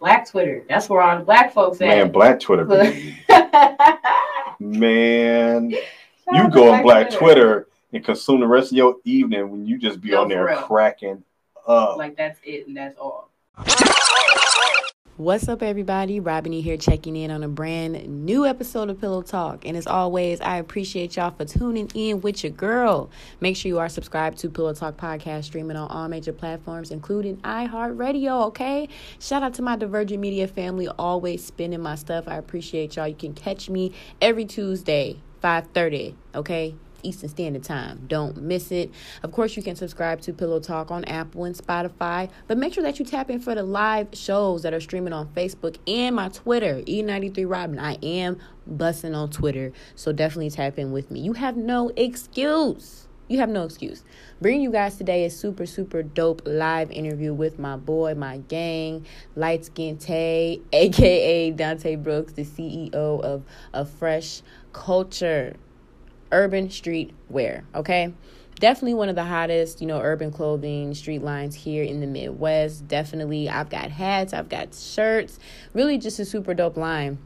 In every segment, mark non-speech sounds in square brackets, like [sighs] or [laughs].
Black Twitter. That's where all the black folks at. Man, Black Twitter. [laughs] Man, you go on Black Twitter. Twitter. and consume the rest of your evening when you just be on there cracking up. Like that's it and that's all. What's up, everybody? Robin here checking in on a brand new episode of Pillow Talk. And as always, I appreciate y'all for tuning in with your girl. Make sure you are subscribed to Pillow Talk Podcast, streaming on all major platforms, including iHeartRadio, okay? Shout out to my Divergent Media family, always spinning my stuff. I appreciate y'all. You can catch me every Tuesday, 5.30, okay? Eastern Standard Time. Don't miss it. Of course, you can subscribe to Pillow Talk on Apple and Spotify, but make sure that you tap in for the live shows that are streaming on Facebook and my Twitter, E93 Robin. I am bussing on Twitter, so definitely tap in with me. You have no excuse. You have no excuse. Bringing you guys today a super, super dope live interview with my boy, my gang, Light Skin Tay, [laughs] aka Dante Brooks, the CEO of A Fresh Culture urban street wear, okay? Definitely one of the hottest, you know, urban clothing street lines here in the Midwest. Definitely, I've got hats, I've got shirts, really just a super dope line.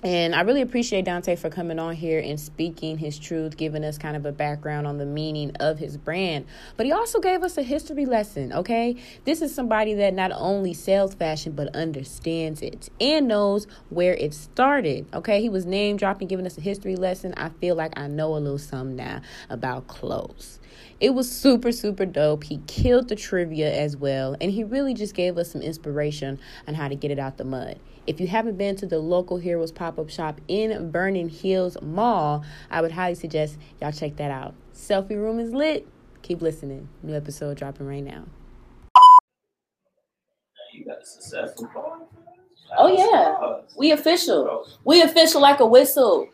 And I really appreciate Dante for coming on here and speaking his truth, giving us kind of a background on the meaning of his brand. But he also gave us a history lesson, okay? This is somebody that not only sells fashion, but understands it and knows where it started, okay? He was name dropping, giving us a history lesson. I feel like I know a little something now about clothes. It was super, super dope. He killed the trivia as well, and he really just gave us some inspiration on how to get it out the mud. If you haven't been to the local Heroes pop up shop in Vernon Hills Mall, I would highly suggest y'all check that out. Selfie Room is lit. Keep listening. New episode dropping right now. You got a successful Oh yeah, we official. We official like a whistle.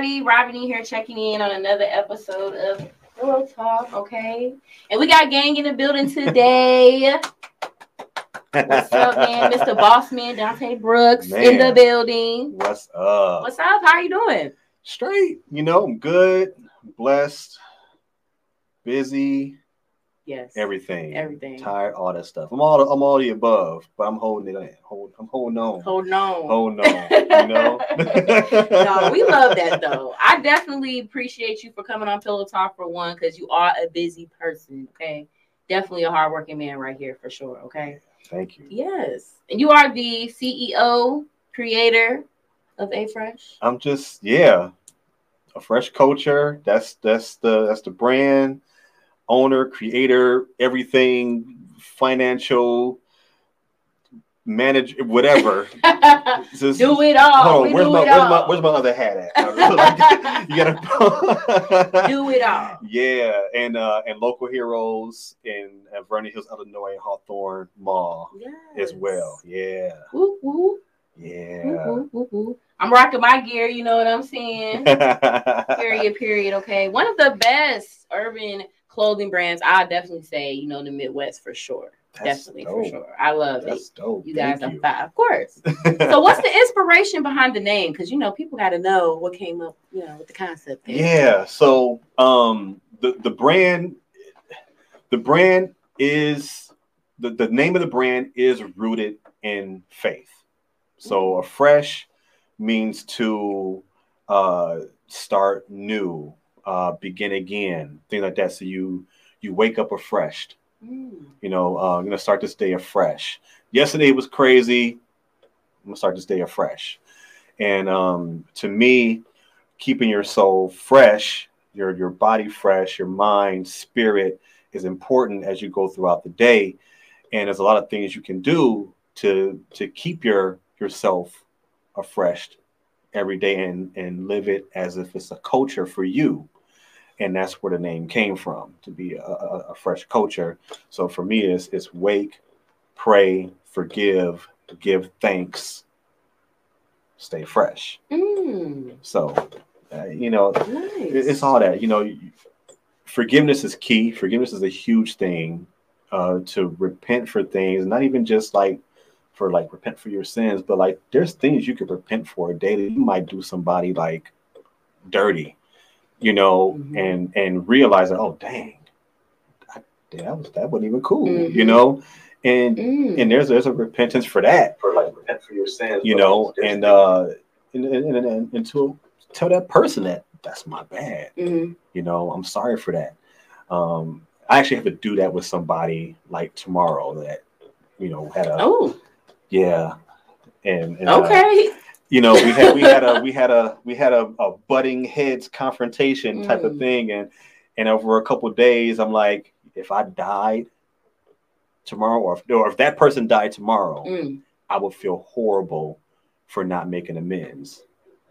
Everybody? Robin here checking in on another episode of Pillow Talk, okay? And we got gang in the building today. What's up, man? [laughs] Mr. Bossman, Dante Brooks man, in the building. What's up? What's up? How are you doing? Straight. You know, I'm good, blessed, busy, Yes. Everything. Everything. Tired, all that stuff. I'm all I'm all the above, but I'm holding it in. Hold, I'm holding on. Holding on. Holding on. You know. [laughs] [laughs] no, we love that though. I definitely appreciate you for coming on Pillow Talk for one, because you are a busy person. Okay. Definitely a hardworking man right here for sure. Okay. Thank you. Yes. And you are the CEO, creator of A Fresh. I'm just, yeah. A fresh culture. That's that's the that's the brand owner, creator, everything, financial, manage, whatever. [laughs] Just, do it all. On, where's, my, where's, my, where's, my, other hat at? [laughs] you gotta [laughs] do it all. Yeah, and uh, and local heroes in uh, Vernon Hills, Illinois, Hawthorn Mall yes. as well. Yeah. Woo, woo. Yeah. Woo, woo, I'm rocking my gear. You know what I'm saying? period. Period. Okay. One of the best urban clothing brands, I definitely say, you know, the Midwest for sure. That's definitely dope. for sure. I love That's it. Dope. You guys Thank are of course. [laughs] so, what's the inspiration behind the name? Because you know, people got to know what came up, you know, with the concept. There. Yeah. So, um, the the brand, the brand is the the name of the brand is rooted in faith. So, a fresh means to uh, start new uh, begin again, things like that. So you you wake up refreshed. Mm. You know, uh, I'm gonna start this day afresh. Yesterday was crazy. I'm gonna start this day afresh. And um, to me, keeping your soul fresh, your your body fresh, your mind, spirit is important as you go throughout the day. And there's a lot of things you can do to to keep your yourself refreshed every day and and live it as if it's a culture for you and that's where the name came from to be a, a, a fresh culture so for me it's, it's wake pray forgive give thanks stay fresh mm. so uh, you know nice. it's all that you know forgiveness is key. Forgiveness is a huge thing. Uh, to repent for things, not even just like for like repent for your sins, but like there's things you could repent for daily. You might do somebody like dirty, you know, Mhm. and and realize that oh dang, I, that was that wasn't even cool, you Mhm. know, and Mm. and there's there's a repentance for that, For like repent for your sins. you know, and uh, and and, and, and, and to tell that person that that's my bad, Mhm. you know, I'm sorry for that. Um, I actually have to do that with somebody like tomorrow that you know had a Oh, yeah, and, and uh, okay. you know we had we had a [laughs] we had a we had a, a butting heads confrontation type of Mm. thing and and over a couple of days i'm like if i died tomorrow or if, or if that person died tomorrow Mm, i would feel horrible for not making amends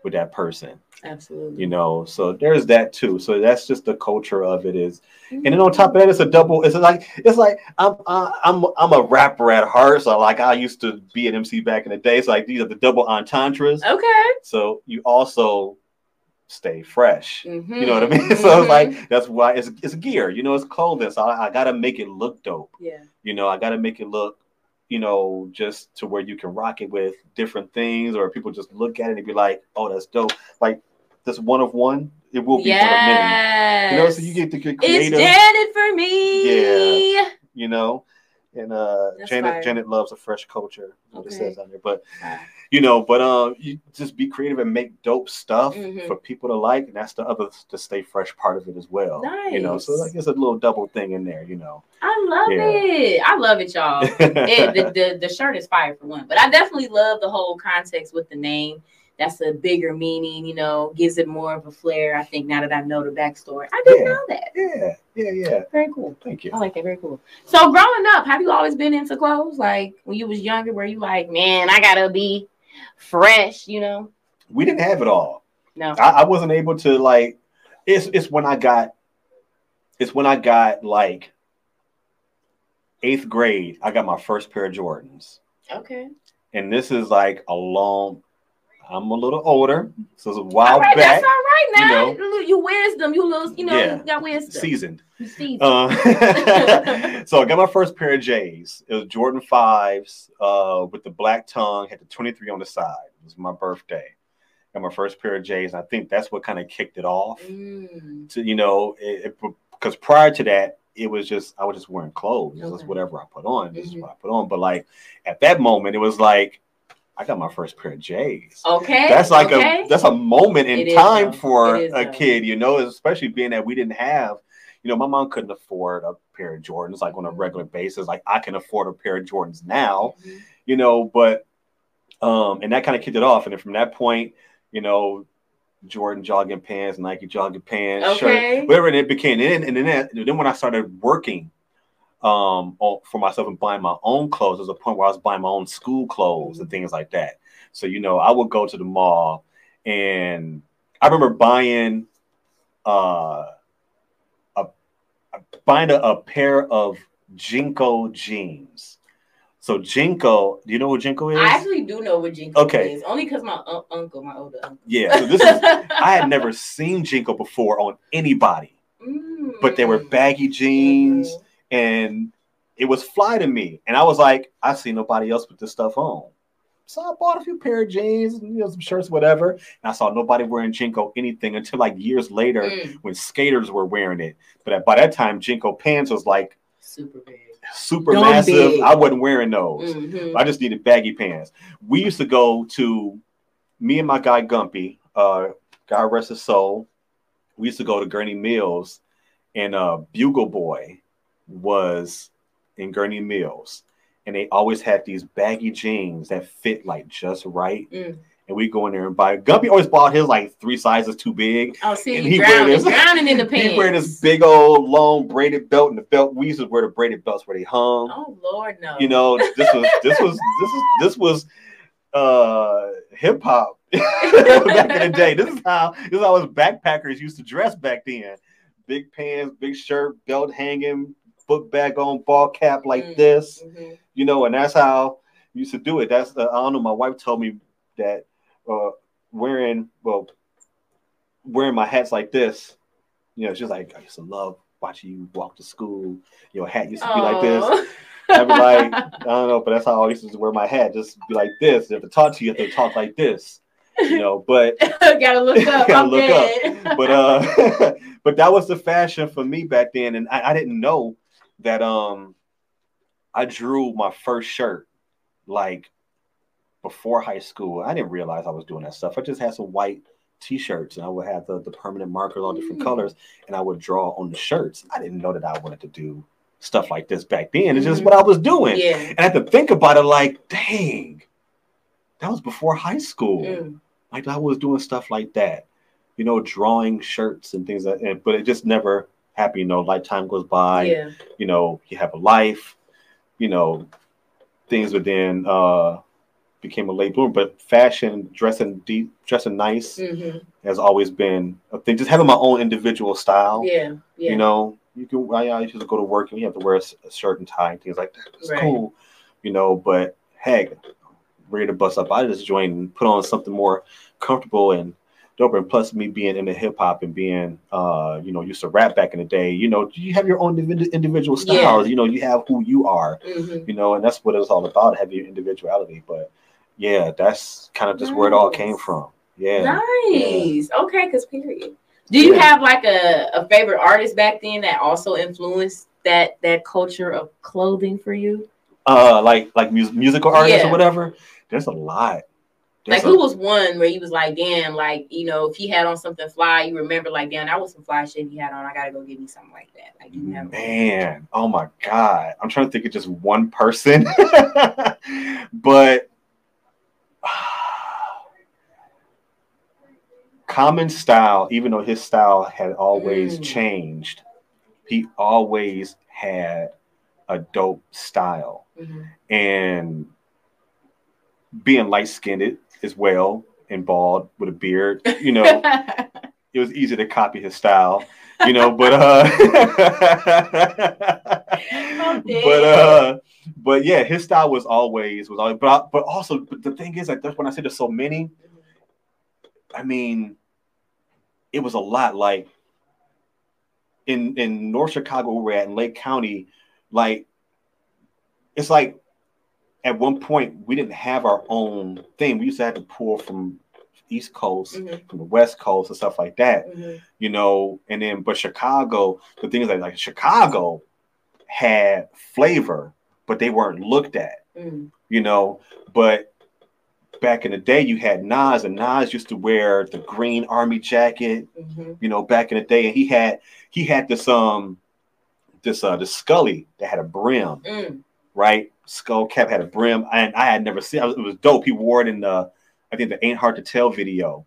with that person absolutely. you know so there's that too so that's just the culture of it is Mm-hmm. and then on top of that, it's a double. It's like it's like I'm I'm I'm a rapper at heart. So like I used to be an MC back in the day. So like these are the double entendres. Okay. So you also stay fresh. Mhm, You know what I mean? [laughs] So mhm. it's like that's why it's it's gear. You know, it's clothing. So I, I gotta make it look dope. yeah. You know, I gotta make it look. You know, just to where you can rock it with different things, or people just look at it and be like, "Oh, that's dope." Like this one of one, it will be one of many. You know, so you get to get It's creative. Janet for me. Yeah. you know. And uh That's Janet fire. Janet loves a fresh culture, what it says on there. But Wow. you know, but um you just be creative and make dope stuff Mhm. for people to like, and that's the other to stay fresh part of it as well. You know, so Nice. like it's a little double thing in there, you know. I love Yeah. it. I love it, y'all. [laughs] it, the, the, the shirt is fire for one, but I definitely love the whole context with the name. That's a bigger meaning, you know, gives it more of a flair. I think now that I know the backstory, I didn't Yeah. know that. yeah, yeah, yeah. Very cool. Thank you. I like that. Very cool. So, growing up, have you always been into clothes? Like when you was younger, were you like, man, I gotta be fresh, you know? We didn't have it all. No. I, I wasn't able to like it's it's when I got it's when I got like eighth grade, I got my first pair of Jordans. Okay. and this is like a long. I'm a little older, so it's a while all right, back, that's all right you now. know. You, you wisdom, you little, you know, Yeah. you got wisdom. seasoned. You seasoned. Uh, [laughs] [laughs] so I got my first pair of J's. It was Jordan fives uh, with the black tongue, had the 23 on the side. It was my birthday. Got my first pair of J's. And I think that's what kind of kicked it off. Mm. To you know, because prior to that, it was just I was just wearing clothes. It was whatever I put on. This is Mhm. what I put on. But like at that moment, it was like I got my first pair of J's. Okay. that's like okay. a that's a moment in It is, time though. for is, a kid, you know, especially being that we didn't have, you know, my mom couldn't afford a pair of Jordans like on a regular basis. Like I can afford a pair of Jordans now, Mhm. you know, but um, and that kind of kicked it off. And then from that point, you know, Jordan jogging pants, Nike jogging pants, Okay. shirt, whatever, and it became and and then and then when I started working um for myself and buying my own clothes, there was a point where I was buying my own school clothes and things like that. So you know, I would go to the mall, and I remember buying uh a, a buying a, a pair of JNCO jeans. So JNCO, do you know what JNCO is? I actually do know what JNCO Okay. is, only because my un- uncle, my older uncle. yeah. So this is [laughs] I had never seen JNCO before on anybody, Mm. but they were baggy jeans, Mhm. And it was fly to me. And I was like, I see nobody else with this stuff on. So I bought a few pair of jeans, and, you know, some shirts, whatever. And I saw nobody wearing JNCO anything until like years later Mm. when skaters were wearing it. But by that time, JNCO pants was like Super big. super Dumb massive. big. I wasn't wearing those. Mhm. I just needed baggy pants. We used to go to me and my guy Gumpy, uh, God rest his soul. We used to go to Gurnee Mills, and uh, Bugle Boy was in Gurnee Mills, and they always had these baggy jeans that fit like just right. Mm. And we go in there and buy. Gumpy always bought his like three sizes too big. Oh, see, And he drowning, this- drowning in the pants. [laughs] He wear this big old long braided belt, and the belt we used to wear the braided belts where they hung Oh Lord, no. you know this was this was this is this was uh hip hop [laughs] back in the day this is how this is how us backpackers used to dress back then big pants big shirt belt hanging book bag on ball cap like Mm. this Mhm. you know and that's how we used to do it that's the i don't know my wife told me that uh wearing well wearing my hats like this you know she's like i used to love watching you walk to school. Your hat used to be like this. I'd be like, I don't know, but that's how I used to wear my hat. Just be like this. If to talk to you, you have to talk like this. You know, but [laughs] gotta look up. [laughs] Gotta I'm look dead. but uh [laughs] but that was the fashion for me back then. And I, I didn't know that um I drew my first shirt like before high school. I didn't realize I was doing that stuff. I just had some white t-shirts and I would have the, the permanent markers all different Mm. colors and I would draw on the shirts. I didn't know that I wanted to do stuff like this back then. It's just Mhm. what I was doing. yeah. And I had to think about it like, dang, that was before high school. Mm. Like I was doing stuff like that, you know, drawing shirts and things like that. But it just never happened. You know, like time goes by, yeah. you know, you have a life, you know, things within uh became a late bloomer. But fashion, dressing deep, dressing nice hmm has always been a thing. Just having my own individual style. Yeah. Yeah. You know, you can. I, I used to go to work and you have to wear a shirt and tie and things like that. It's Right. cool, you know. But heck, ready to bust up out of this joint and put on something more comfortable and dope. And plus, me being into hip hop and being, uh, you know, used to rap back in the day. You know, you have your own individ- individual Yeah. styles. You know, you have who you are. hmm You know, and that's what it's all about. Have your individuality. But yeah, that's kind of just where it all came from. Yeah. Nice. Okay, because period. Do you Yeah. have like a, a favorite artist back then that also influenced that that culture of clothing for you? Uh, like like mus- musical artists Yeah. or whatever. There's a lot. Like who was one where you was like, damn, like you know, if he had on something fly, you remember like, damn, that was some fly shit he had on. I gotta go get me something like that. Like you have Man, oh my god. I'm trying to think of just one person. [laughs] but [sighs] common style, even though his style had always Mm. changed, he always had a dope style. Mhm. And being light skinned as well and bald with a beard, you know, [laughs] it was easy to copy his style, you know, but uh [laughs] but uh but yeah, his style was always was always but I- but also but the thing is like that's when I say there's so many, I mean it was a lot like in in North Chicago where we're at in Lake County, like it's like at one point we didn't have our own thing. We used to have to pull from East Coast, Mhm. from the West Coast and stuff like that Mhm. you know, and then but Chicago, the thing is that like Chicago had flavor, but they weren't looked at, Mm. you know. But back in the day, you had Nas, and Nas used to wear the green army jacket, Mhm. you know, back in the day, and he had he had this um this uh this Scully that had a brim, Mm. right? Skull cap had a brim, and I had never seen. It was dope. He wore it in the, I think the Ain't Hard to Tell video,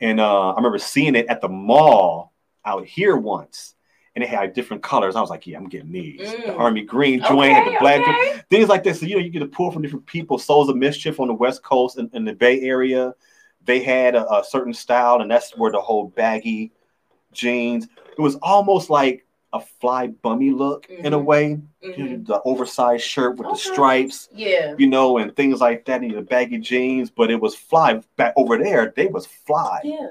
and uh, I remember seeing it at the mall out here once, and it had different colors. I was like, yeah, I'm getting these. The Mm. army green joint had the black okay. things like this. So you know, you get to pull from different people. Souls of Mischief on the West Coast and in the Bay Area, they had a, a certain style, and that's where the whole baggy jeans. It was almost like a fly bummy look in a Mhm. way Mhm. the oversized shirt with the stripes, Yeah. you know, and things like that, and the baggy jeans. But it was fly back over there. They was fly. Yeah.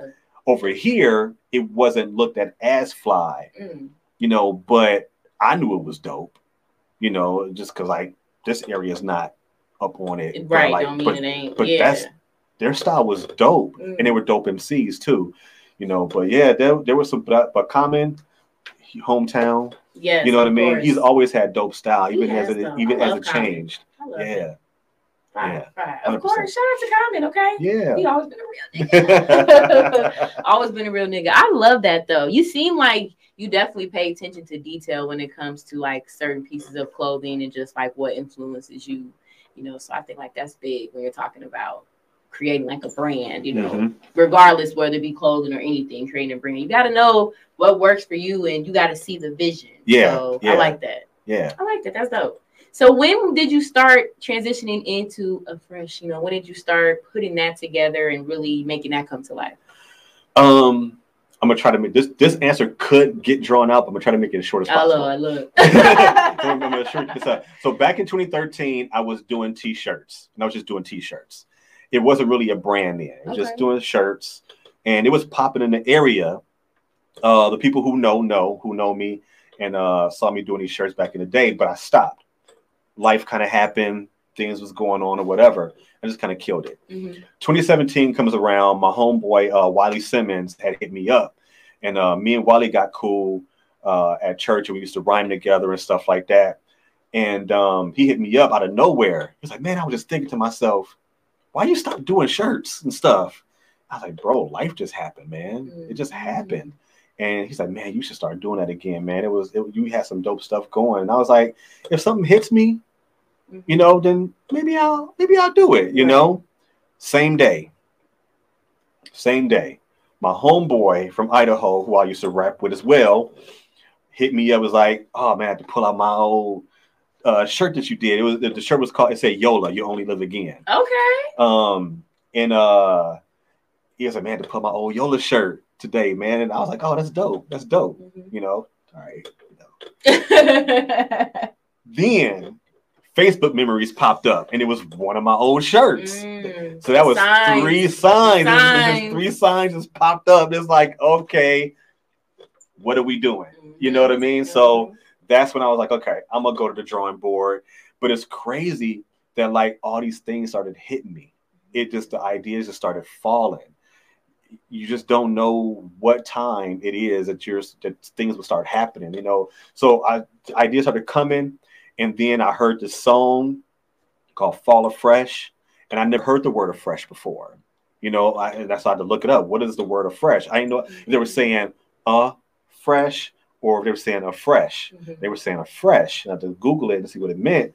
Over here, it wasn't looked at as fly, Mm. you know. But I knew it was dope, you know, just because like this area is not up on it, Right. like, don't mean but it ain't. but yeah. that's- their style was dope, Mm. and they were dope MCs too, you know. But yeah, there there was some, but, but Common, hometown, yes, you know what I mean. course. He's always had dope style, even as it even as it changed. I Yeah. Right, yeah. right. Of 100%. course. Shout out to Common, okay? Yeah. He always been a real nigga. [laughs] [laughs] always been a real nigga. I love that though. You seem like you definitely pay attention to detail when it comes to like certain pieces of clothing and just like what influences you, you know. So I think like that's big when you're talking about creating like a brand, you know, Mhm. regardless whether it be clothing or anything, creating a brand. You got to know what works for you and you got to see the vision. Yeah, So yeah. I like that. Yeah. I like that. That's dope. So when did you start transitioning into a fresh, you know, when did you start putting that together and really making that come to life? Um, I'm gonna try to make this. This answer could get drawn out. But I'm gonna try to make it as short as I possible. love, I love. [laughs] I'm gonna [laughs] short this up. So back in 2013, I was doing t-shirts, and I was just doing t-shirts. It wasn't really a brand then. It was just doing shirts, and it was popping in the area. Uh, the people who know know who know me, and uh, saw me doing these shirts back in the day, but I stopped. Life kind of happened, things was going on or whatever. I just kind of killed it. Mhm. 2017 comes around. My homeboy uh, Wiley Simmons had hit me up, and uh, me and Wiley got cool uh, at church, and we used to rhyme together and stuff like that. And um, he hit me up out of nowhere. He was like, "Man, I was just thinking to myself, why you stop doing shirts and stuff?" I was like, "Bro, life just happened, man. It just Mhm. happened." And he's like, "Man, you should start doing that again, man. It was it, you had some dope stuff going." And I was like, "If something hits me, you know, then maybe I'll maybe I'll do it, you Right. know. Same day. Same day. My homeboy from Idaho, who I used to rap with as well, hit me up, was like, oh man, I had to pull out my old uh, shirt that you did. It was the shirt was called it said Yola, you only live again. Okay. Um and uh he was like, man, to put my old Yola shirt today, man. And I was like, oh, that's dope. That's dope. Mhm. You know, all right. Know. [laughs] Then Facebook memories popped up, and it was one of my old shirts. Mm. So that was Signs. three signs. It was- it was Signs. three signs just popped up. It's like, okay, what are we doing? You know what I mean? So that's when I was like, okay, I'm gonna go to the drawing board. But it's crazy that like all these things started hitting me. It just the ideas just started falling. You just don't know what time it is that you're that things will start happening. You know, so I ideas started coming, and then I heard this song called "Fall Afresh," and I never heard the word "afresh" before. You know, I, and I had to look it up. What is the word "afresh"? I didn't know they were saying "uh fresh" or if they were saying "afresh." Mhm. they were saying afresh. And I had to Google it and see what it meant.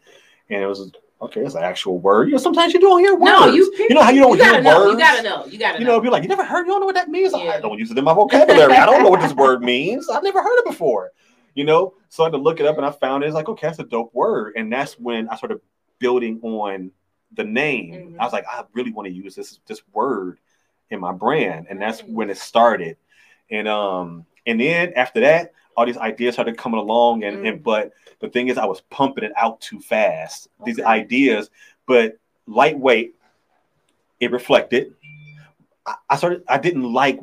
And it was okay, it's an actual word. You know, sometimes you don't hear words. No, you. You know how you don't you hear know. words? You gotta know. You gotta You know. know, be like, you never heard, you don't know what that means. Yeah. I don't use it in my vocabulary. I don't know what this word means. I've never heard it before. You know, so I had to look it up and I found it. It's like, okay, that's a dope word. And that's when I started building on the name. Mhm. I was like, I really want to use this this word in my brand. And that's when it started. And um, and then after that, all these ideas started coming along, and, and but the thing is, I was pumping it out too fast. These ideas, but lightweight, it reflected. I, I started. I didn't like,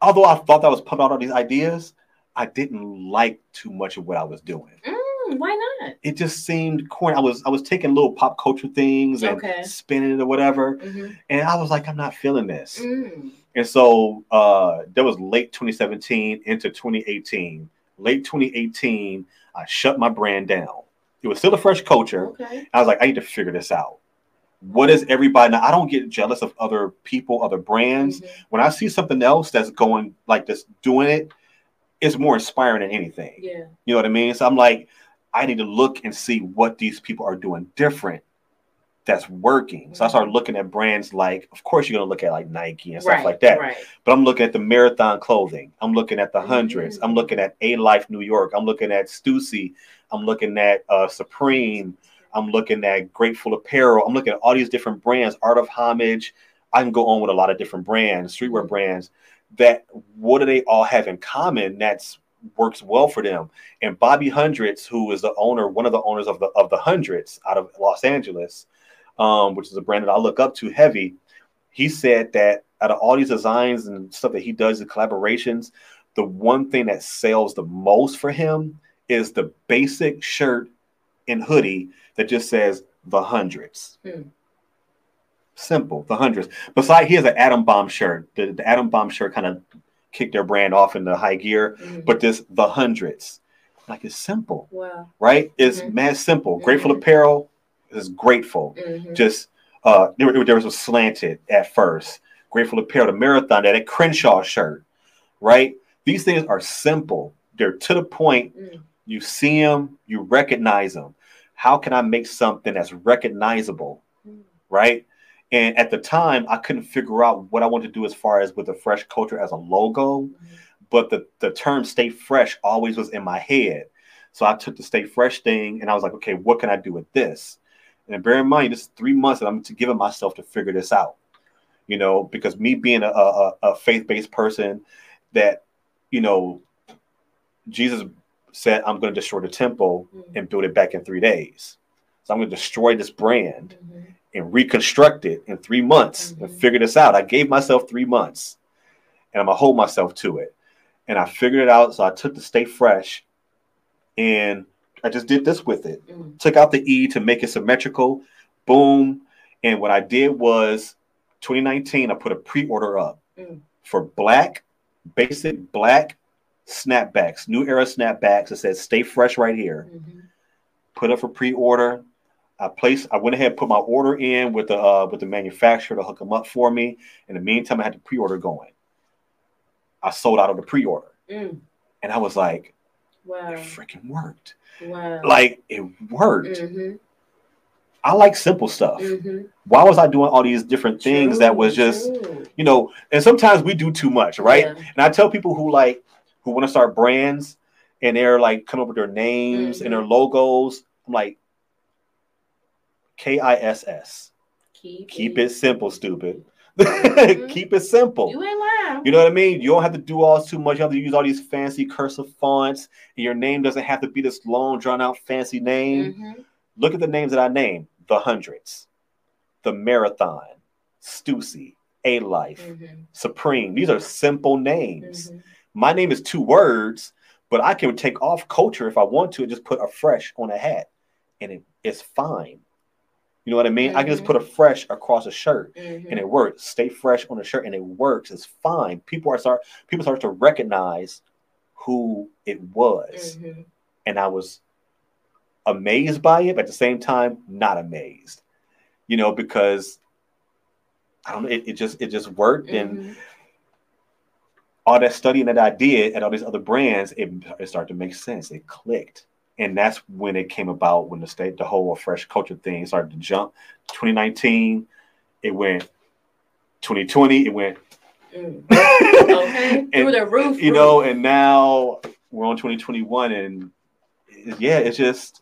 although I thought I was pumping out all these ideas. I didn't like too much of what I was doing. Mm, why not? It just seemed corny. I was I was taking little pop culture things and Okay. spinning it or whatever, Mhm. and I was like, I'm not feeling this. Mm. And so uh, that was late 2017 into 2018. Late 2018, I shut my brand down. It was still a fresh culture. Okay. I was like, I need to figure this out. What is everybody now? I don't get jealous of other people, other brands. Mhm. When I see something else that's going like this, doing it, it's more inspiring than anything. Yeah. You know what I mean? So I'm like, I need to look and see what these people are doing different that's working. So I started looking at brands like, of course, you're gonna look at like Nike and stuff right. like that. Right. But I'm looking at the marathon clothing. I'm looking at the hundreds. I'm Mhm. looking at Alife New York. I'm looking at Stussy. I'm looking at uh, Supreme. I'm looking at Grateful Apparel. I'm looking at all these different brands, Art of Homage. I can go on with a lot of different brands, streetwear brands. That what do they all have in common? That's works well for them. And Bobby Hundreds, who is the owner, one of the owners of the of the Hundreds out of Los Angeles, um, which is a brand that I look up to heavy. He said that out of all these designs and stuff that he does the collaborations, the one thing that sells the most for him is the basic shirt and hoodie that just says the hundreds. Hmm. Simple, the hundreds. Besides, he has an Adam Bomb shirt. The, the Adam Bomb shirt kind of kicked their brand off in the high gear, Mhm. but this the hundreds. Like it's simple, wow. right? It's Mhm. mad simple. Grateful Mhm. apparel is grateful Mhm. just uh there, there was a slanted at first grateful apparel the marathon that a crenshaw shirt right these things are simple they're to the point Mm. you see them you recognize them how can i make something that's recognizable Mm. right and at the time i couldn't figure out what i wanted to do as far as with the fresh culture as a logo Mhm. but the, the term stay fresh always was in my head. So I took the stay fresh thing and I was like, okay, what can I do with this? And bear in mind, this is three months that I'm to giving myself to figure this out. You know, because me being a, a, a faith-based person that, you know, Jesus said, I'm going to destroy the temple Mhm. and build it back in three days. So I'm going to destroy this brand Mhm. and reconstruct it in three months and Mhm. figure this out. I gave myself three months and I'm gonna hold myself to it. And I figured it out. So I took the Stay Fresh and I just did this with it. Mm. Took out the E to make it symmetrical. Boom. And what I did was 2019, I put a pre-order up Mm. for black, basic black snapbacks, new era snapbacks. It says stay fresh right here. Mhm. Put up for pre-order. I placed I went ahead and put my order in with the uh, with the manufacturer to hook them up for me. In the meantime, I had the pre-order going. I sold out of the pre-order. Mm. And I was like, Wow. it freaking worked. Wow. Like it worked. Mhm. I like simple stuff. Mhm. Why was I doing all these different things that was just, true. you know, and sometimes we do too much, right? Yeah. And I tell people who like who want to start brands and they're like come up with their names and their Mhm. logos. I'm like K I S S. Keep it simple, stupid. Mhm. [laughs] Keep it simple. You ain't lying. You know what I mean? You don't have to do all too much. You don't have to use all these fancy cursive fonts. And your name doesn't have to be this long, drawn out, fancy name. Mhm. Look at the names that I named: the hundreds, the marathon, Stussy, Alife, Mhm. Supreme. These are simple names. Mhm. My name is two words, but I can take off culture if I want to and just put a fresh on a hat, and it, it's fine. You know what I mean? I can just put a fresh across a shirt Mhm. and it works. Stay fresh on a shirt and it works. It's fine. People are start people start to recognize who it was. Mhm. And I was amazed by it, but at the same time, not amazed. You know, because I don't know, it, it just it just worked and Mhm. all that studying that I did at all these other brands, it, it started to make sense. It clicked. And that's when it came about when the state, the whole fresh culture thing started to jump. 2019, it went 2020, it went Mm. [laughs] Okay. and, Through the roof. you know, and now we're on 2021, and yeah, it's just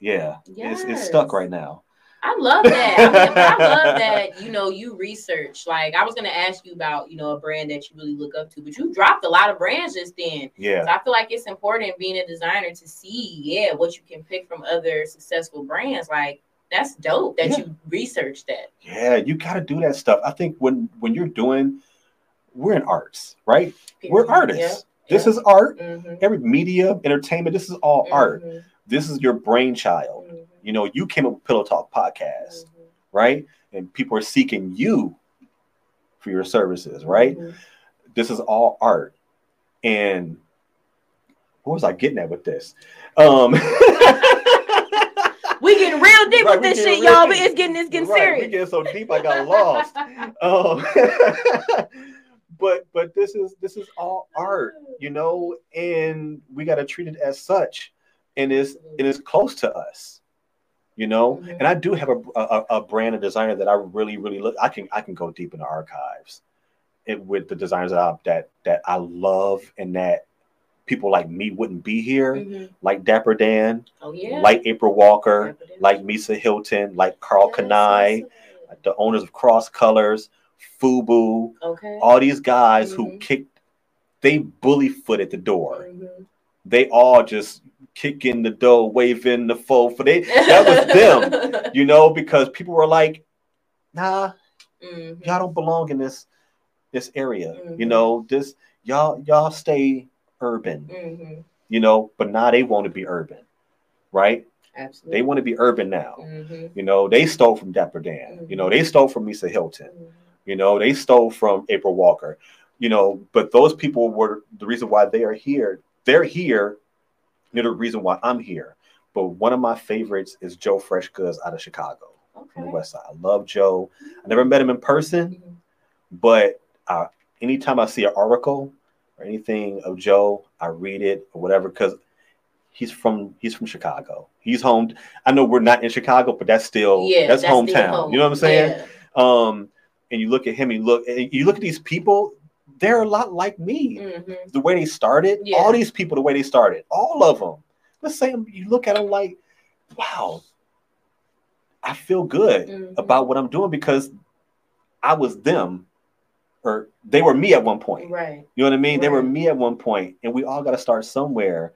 yeah, it's it's stuck right now. I love that. I, mean, I love [laughs] that, you know, you research. Like I was gonna ask you about, you know, a brand that you really look up to, but you dropped a lot of brands just then. Yeah, So I feel like it's important being a designer to see, yeah, what you can pick from other successful brands. Like that's dope that Yeah. you researched that. yeah, you got to do that stuff. I think when when you're doing, we're in arts, right? We're artists. This is art. Mm-hmm. Every media, entertainment, this is all art. This is your brainchild. Mm-hmm. You know, you came up with Pillow Talk podcast, right? And people are seeking you for your services, right? Mm-hmm. This is all art. And what was I getting at with this? Um [laughs] We getting real deep Right, with this shit, y'all, but it's getting it's getting Right, serious. We getting so deep I got lost. [laughs] Um, [laughs] but but this is this is all art, you know, and we got to treat it as such, and it's it is close to us, you know. Mhm. And I do have a, a a brand of designer that I really really look. I can I can go deep in the archives, it with the designers that I, that that I love and that people like me wouldn't be here, Mhm. like Dapper Dan, Oh yeah. like April Walker, like Misa Hylton, like Karl Yes, Kani the owners of Cross Colors, Fubu, Okay. all these guys who Mhm. kicked, they bully foot at the door. Mhm. They all just kick in the door, waving the foe for they. [laughs] That was them, you know, because people were like, "Nah, Mhm. y'all don't belong in this this area. You Mhm. know, this y'all y'all stay urban. Mhm. You know, but now they want to be urban, right? Absolutely. They want to be urban now. Mhm. You know, they stole from Dapper Dan. You know, they stole from Misa Hylton. Mhm. You know, they stole from April Walker. You know, but those people were the reason why they are here. They're here. They're the reason why I'm here. But one of my favorites is Joe Freshgoods out of Chicago from the West Side. I love Joe. I never met him in person, but uh, anytime I see an article or anything of Joe, I read it or whatever because he's from he's from Chicago. He's home. I know we're not in Chicago, but that's still Yeah, that's, still hometown. home. You know what I'm saying? Yeah. Um, and you look at him, you look, and you look at these people. They're a lot like me. Mhm. The way they started, Yeah. all these people, the way they started, all of them. Let's say you look at them like, wow, I feel good Mhm. about what I'm doing because I was them, or they were me at one point. Right. You know what I mean? They were me at one point, and we all got to start somewhere,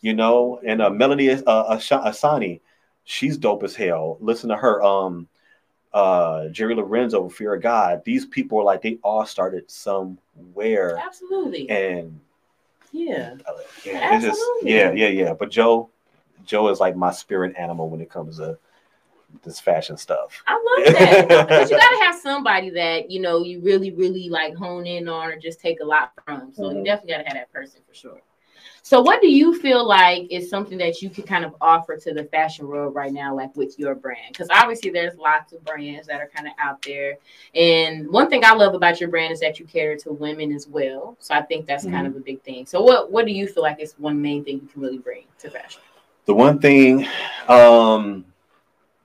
you know. And uh, Melanie uh, Ehsani, she's dope as hell. Listen to her. Um, uh, Jerry Lorenzo, Fear of God. These people are like they all started somewhere, Absolutely. and Yeah. Yeah, it's just yeah, yeah, yeah. But Joe, Joe is like my spirit animal when it comes to this fashion stuff. I love that. [laughs] but you gotta have somebody that, you know, you really, really like hone in on or just take a lot from. So you Mhm. definitely gotta have that person for sure. So what do you feel like is something that you could kind of offer to the fashion world right now, like with your brand? Because obviously there's lots of brands that are kind of out there. And one thing I love about your brand is that you cater to women as well. So I think that's kind of a big thing. So what what do you feel like is one main thing you can really bring to fashion? The one thing, um,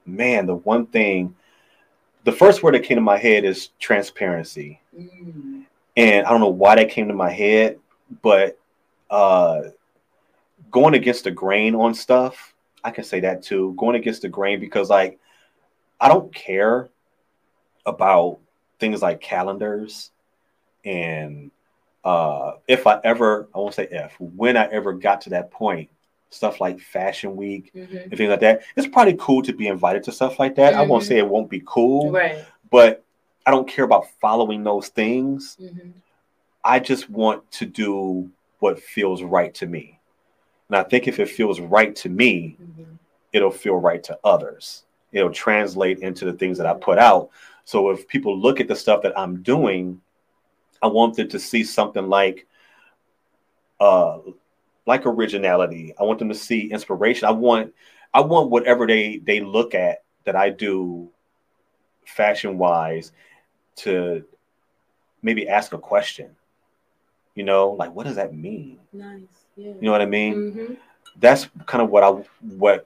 man, the one thing, the first word that came to my head is transparency. Mm. and I don't know why that came to my head, but uh, going against the grain on stuff, I can say that too. Going against the grain because like I don't care about things like calendars and uh, if I ever, I won't say if, when I ever got to that point, stuff like Fashion Week Mhm. and things like that, it's probably cool to be invited to stuff like that. I won't Mhm. say it won't be cool, Right. but I don't care about following those things. Mhm. I just want to do what feels right to me. And I think if it feels right to me, Mhm. it'll feel right to others. It'll translate into the things that I put out. So if people look at the stuff that I'm doing, I want them to see something like uh like originality. I want them to see inspiration. I want I want whatever they they look at that I do fashion wise to maybe ask a question. You know, like what does that mean? Nice. Yeah. You know what I mean? Mm-hmm. That's kind of what I what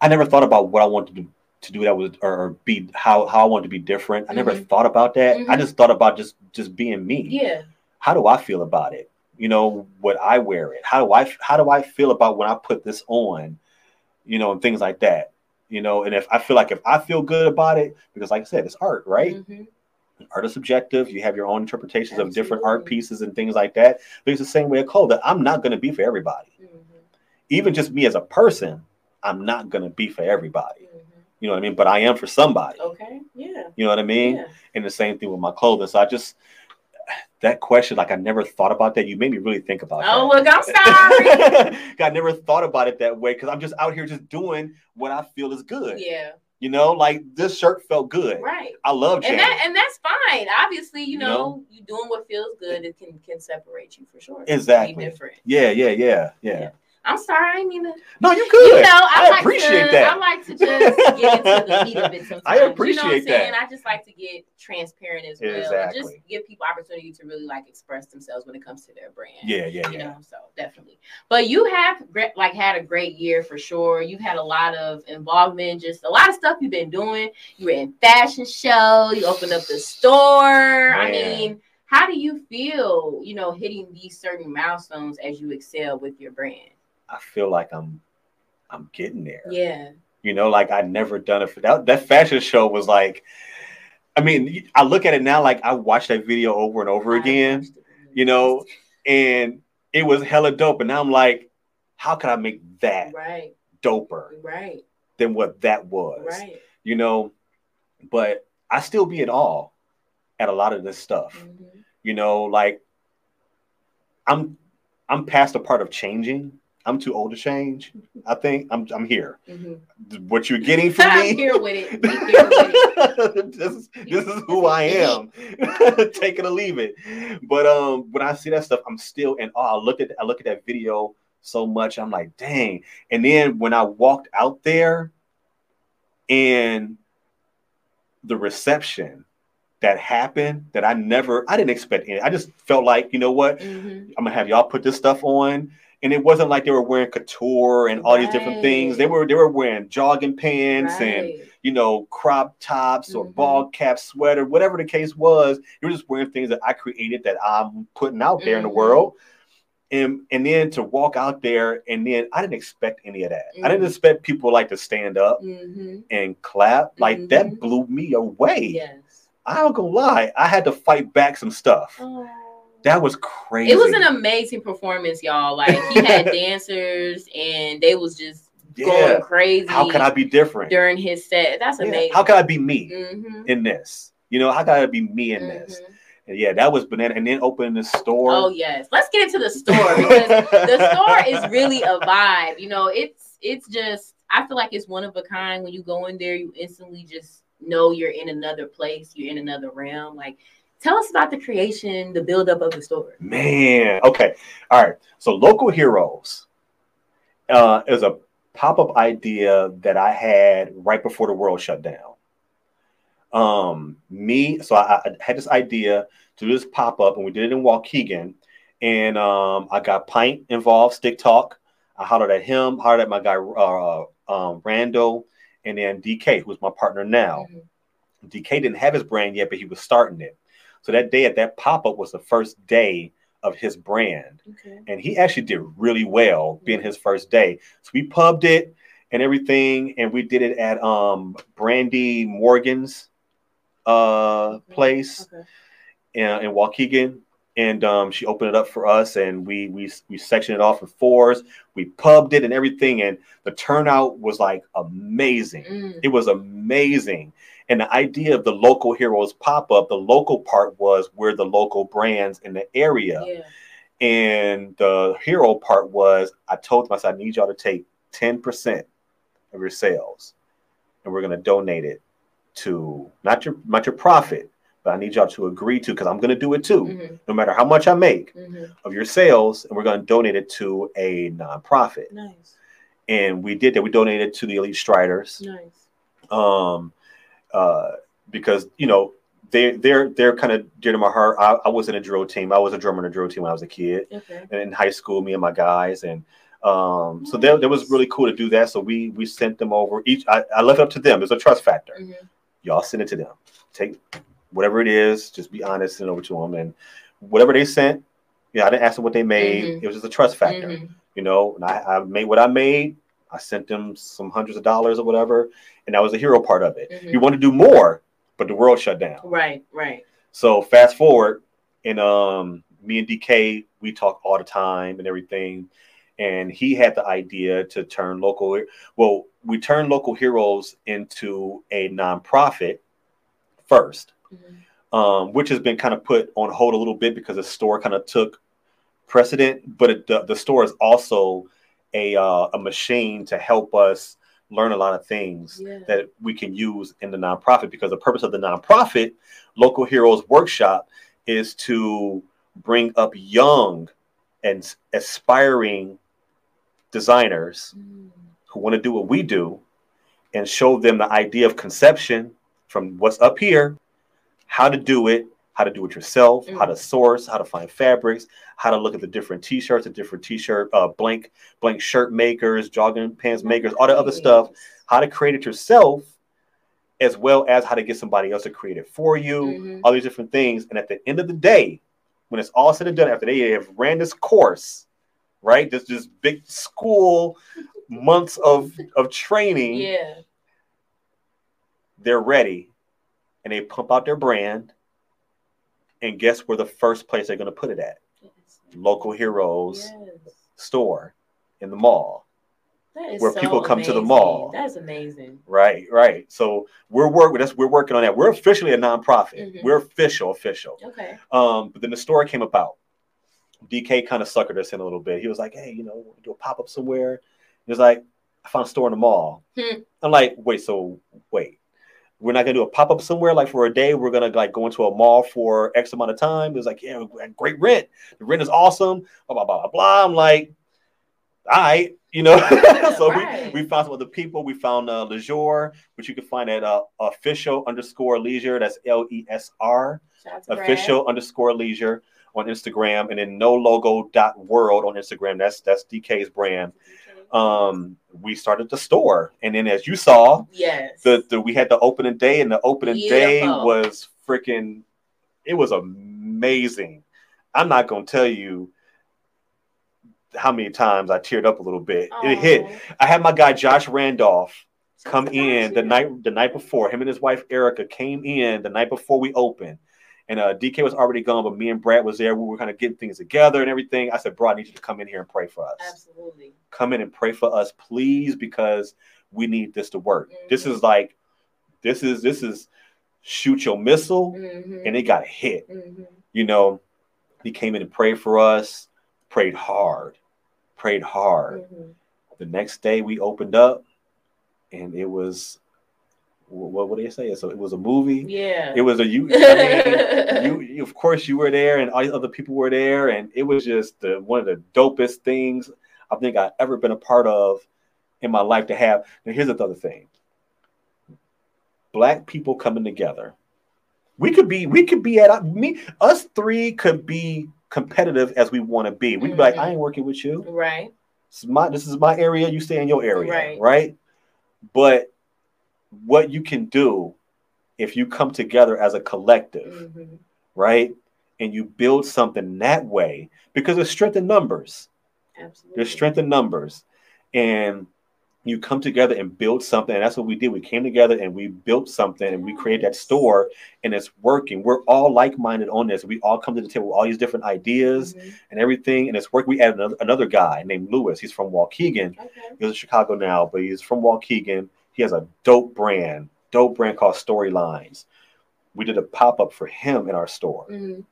I never thought about what I wanted to do, to do that was or, or be how how I wanted to be different. I never Mhm. thought about that. I Mhm. just thought about just just being me. Yeah. How do I feel about it? You know, would I wear it? How do I how do I feel about when I put this on? You know, and things like that. You know, and if I feel like if I feel good about it, because like I said, it's art, right? Mhm. Art is subjective. You have your own interpretations of different art pieces and things like that. But it's the same way of clothing. I'm not going to be for everybody. Mhm. Even just me as a person, I'm not going to be for everybody. Mhm. You know what I mean? But I am for somebody. Okay. Yeah. You know what I mean? Yeah. And the same thing with my clothing. So I just that question, like I never thought about that. You made me really think about it. Oh, that. look, I'm sorry. [laughs] I never thought about it that way because I'm just out here just doing what I feel is good. yeah. You know, like this shirt felt good. Right. I love And that and that's fine. Obviously, you You know, know? you doing what feels good. It can can separate you for sure. Exactly. Be different. yeah, yeah, yeah, yeah. Yeah. I'm sorry. I didn't mean to. No, you could. You know, I, I like appreciate to, that. I like to just get into the [laughs] meat of it sometimes. I you know what I'm appreciate saying? that. I just like to get transparent as well. And just give people opportunity to really like express themselves when it comes to their brand. Yeah, yeah, You yeah. know, so definitely. But you have like had a great year for sure. You've had a lot of involvement, just a lot of stuff you've been doing. You were in fashion show. You opened up the store. I mean, how do you feel? You know, hitting these certain milestones as you excel with your brand. I feel like I'm I'm getting there. Yeah. You know, like I never done it for that. That fashion show was like, I mean, I look at it now like I watched that video over and over I again, you know, and it was hella dope. And now I'm like, how can I make that Right. doper Right. than what that was? Right. You know, but I still be at all at a lot of this stuff. Mhm. You know, like I'm I'm past the part of changing. I'm too old to change. I think I'm I'm here. Mhm. What you're getting from [laughs] I'm me? here with it. I'm [laughs] here with it. this is this is who I am. [laughs] Take it or leave it. But um, when I see that stuff, I'm still in awe. I look at I look at that video so much. I'm like, dang. And then when I walked out there, and the reception that happened, that I never, I didn't expect any. I just felt like, you know what, Mhm. I'm gonna have y'all put this stuff on. And it wasn't like they were wearing couture and all these different things. They were they were wearing jogging pants and you know, crop tops or Mhm. ball cap sweater, whatever the case was. You were just wearing things that I created that I'm putting out there in the Mhm. world. And and then to walk out there and then I didn't expect any of that. I didn't Mhm. expect people like to stand up Mhm. and clap. Like that blew me away. Yes. I don't gonna lie. I had to fight back some stuff. Oh. That was crazy. It was an amazing performance, y'all. Like he had [laughs] dancers and they was just yeah. going crazy How can I be different? during his set. That's Yeah. amazing. How can I be me hmm in this? You know, how can I be me in this? And yeah, that was banana. And then opening the store. Oh yes, let's get into the [laughs] store because the store is really a vibe. You know, it's it's just I feel like it's one of a kind. When you go in there, you instantly just know you're in another place, you're in another realm. Like, tell us about the creation, the buildup of the store. Man, okay, all right. So local heroes uh, is a pop-up idea that I had right before the world shut down. Um, me, so I, I had this idea to do this pop-up, and we did it in Waukegan, and um, I got Pint involved, Stick Talk. I hollered at him, hollered at my guy uh, um, Randall, and then DK, who's my partner now. Mm-hmm. DK didn't have his brand yet, but he was starting it. So that day at that pop-up was the first day of his brand. Okay. And he actually did really well being his first day. So we pubbed it and everything, and we did it at um Brandy Morgan's uh place Okay. in, in Waukegan. And um, she opened it up for us, and we we we sectioned it off in fours. We pubbed it and everything, and the turnout was like amazing. Mm. It was amazing. And the idea of the local heroes pop up, the local part was we're the local brands in the area. Yeah. And the hero part was I told them, I said, I need y'all to take 10% of your sales and we're going to donate it to not your not your profit, but I need y'all to agree to because I'm going to do it too, Mhm. no matter how much I make Mhm. of your sales, and we're going to donate it to a nonprofit. Nice. And we did that. We donated to the Elite Striders. Nice. um uh because you know they they're they're kind of dear to my heart. I, I was in a drill team. I was a drummer in a drill team when i was a kid. Okay. and in high school me and my guys and um so that, that was really cool to do that. So we we sent them over. Each i, I left it up to them. It's a trust factor. Mhm. y'all send it to them. Take whatever it is. Just be honest send it over to them and whatever they sent yeah i didn't ask them what they made. Mhm. it was just a trust factor Mhm. you know? And I, I made what i made i sent them some hundreds of dollars or whatever and that was the hero part of it Mhm. we wanted to do more but the world shut down Right. Right. so fast forward and um me and dk we talk all the time and everything and he had the idea to turn local well we turned local heroes into a nonprofit first Mhm. um, which has been kind of put on hold a little bit because the store kind of took precedent. But it, the, the store is also a uh, a machine to help us learn a lot of things Yeah. that we can use in the nonprofit. Because the purpose of the nonprofit, Local Heroes Workshop, is to bring up young and aspiring designers Mm. who want to do what we do and show them the idea of conception from what's up here, how to do it, how to do it yourself, how to source, how to find fabrics, how to look at the different t-shirts, the different t-shirt, uh, blank, blank shirt makers, jogging pants makers, all the other stuff, how to create it yourself, as well as how to get somebody else to create it for you, Mhm. all these different things. And at the end of the day, when it's all said and done, after they have ran this course, right? This this big school, months of of training, [laughs] Yeah. they're ready, and they pump out their brand. And guess where the first place they're going to put it at? Yes. Local Heroes Yes. store in the mall. That is Where so people come to the mall. That's amazing. Right, right. So we're working. That's we're working on that. We're officially a nonprofit. Mhm. We're official, official. Okay. Um, but then the story came about. DK kind of suckered us in a little bit. He was like, "Hey, you know, we'll do a pop up somewhere." He was like, "I found a store in the mall." Hmm. I'm like, "Wait, so wait, we're not gonna do a pop up somewhere like for a day? We're gonna like go into a mall for X amount of time?" He was like, "Yeah, great rent. The rent is awesome." Blah blah blah blah. blah. I'm like, "All right." You know, [laughs] so Right. we, we found some other people. We found uh, Leisure, which you can find at uh, official underscore leisure. That's L E S R Shout out to Brad. official underscore leisure on Instagram, and then no logo dot world on Instagram. That's that's DK's brand. Um, we started the store, and then as you saw, Yes. the, the we had the opening day, and the opening day was freaking. It was amazing. I'm not gonna tell you how many times I teared up a little bit. It hit. I had my guy Josh Randolph come in the night the night before. Him and his wife Erica came in the night before we opened. And uh, DK was already gone, but me and Brad was there. We were kind of getting things together and everything. I said, "Bro, I need you to come in here and pray for us. Absolutely. Come in and pray for us, please, because we need this to work. This Mhm. is like, this is this is shoot your missile, Mhm. and it got hit. Mhm. You know, he came in and prayed for us, prayed hard, prayed hard. Mhm. The next day we opened up, and it was what what did they say? So it was a movie. Yeah. It was a you. I mean, [laughs] you, of course, you were there, and all other people were there, and it was just the, one of the dopest things I think I've ever been a part of in my life to have. Now, here's the other thing: black people coming together. We could be, we could be at me, us three could be competitive as we want to be. We could be like, Mhm. I ain't working with you. right. This is my, this is my area. You stay in your area, Right. right? But what you can do if you come together as a collective Mhm. right? And you build something that way because there's strength in numbers. Absolutely. There's strength in numbers. And you come together and build something. And that's what we did. We came together and we built something and we created that store and it's working. We're all like minded on this. We all come to the table with all these different ideas Mhm. and everything. And it's working. We added another, another guy named Lewis. He's from Waukegan. Okay. He lives in Chicago now, but he's from Waukegan. He has a dope brand, dope brand called Storylines. We did a pop up for him in our store Mhm.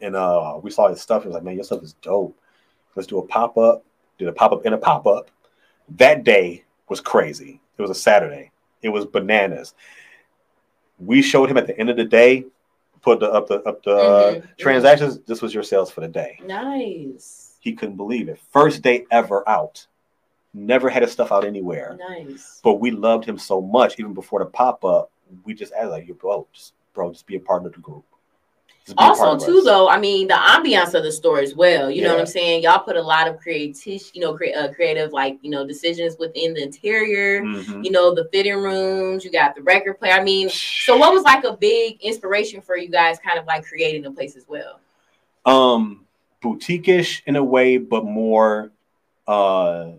and uh, we saw his stuff. It was like, man, your stuff is dope. Let's do a pop up. Did a pop up in a pop up. That day was crazy. It was a Saturday. It was bananas. We showed him at the end of the day, put the up the up the uh, Mhm, mhm. transactions. This was your sales for the day. Nice. He couldn't believe it. First day ever out. Never had his stuff out anywhere. Nice. But we loved him so much, even before the pop up. We just asked like, "You bro, just bro, just be a part of the group." Just be a part Also, too, us." though, I mean, the ambiance of the store as well. You know what I'm saying? Y'all put a lot of creative, you know, cre- uh, creative, like you know, decisions within the interior. Mhm. You know, the fitting rooms. You got the record player. I mean, so what was like a big inspiration for you guys, kind of like creating the place as well? um boutique-ish in a way but more uh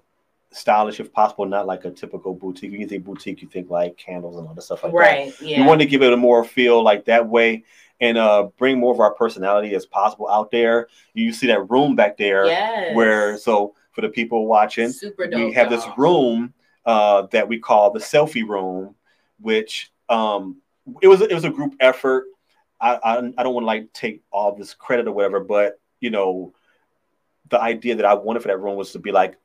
stylish if possible not like a typical boutique when you think boutique you think like candles and all that stuff like that right. Yeah. we wanted to give it a more feel like that way and uh bring more of our personality as possible out there you see that room back there yes. where so for the people watching dope. we have this room uh, that we call the selfie room, which um, it was it was a group effort. I I, I don't want to like take all this credit or whatever, but you know, the idea that I wanted for that room was to be like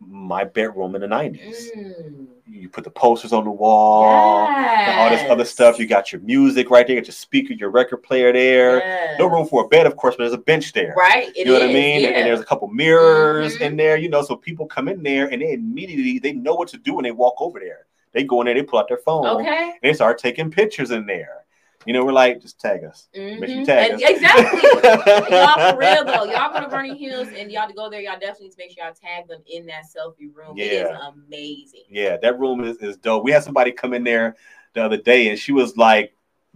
my bedroom in the nineties. Mm. You put the posters on the wall, and all this other stuff. You got your music right there, you got your speaker, your record player there. Yes. No room for a bed, of course, but there's a bench there. Right. You know what I mean? Yeah. And there's a couple mirrors Mhm. in there, you know, so people come in there and they immediately they know what to do when they walk over there. They go in there, they pull out their phone, okay. and they start taking pictures in there. You know, we're like, just tag us. Make sure Mhm. tag And- us. Exactly. [laughs] y'all for real though. Y'all go to Vernon Hills and y'all to go there. Y'all definitely need to make sure y'all tag them in that selfie room. It is Yeah. amazing. Yeah, that room is, is dope. We had somebody come in there the other day and she was like,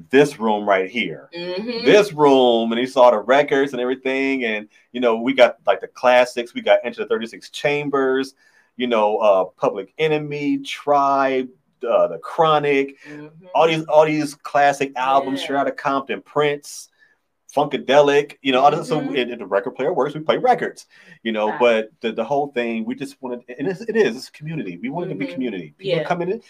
this room right here. Mhm. This room, and he saw the records and everything. And you know, we got like the classics, we got Enter the 36 Chambers, you know, uh Public Enemy, Tribe, uh, the Chronic, Mhm. all these all these classic albums Yeah. straight out of Compton, Prince, Funkadelic, you know, all this, so Mhm. it, the record player works. We play records, you know, Right. but the, the whole thing we just wanted, and it's, it is it's a community. We wanted to be Mhm. community. People Yeah. come in,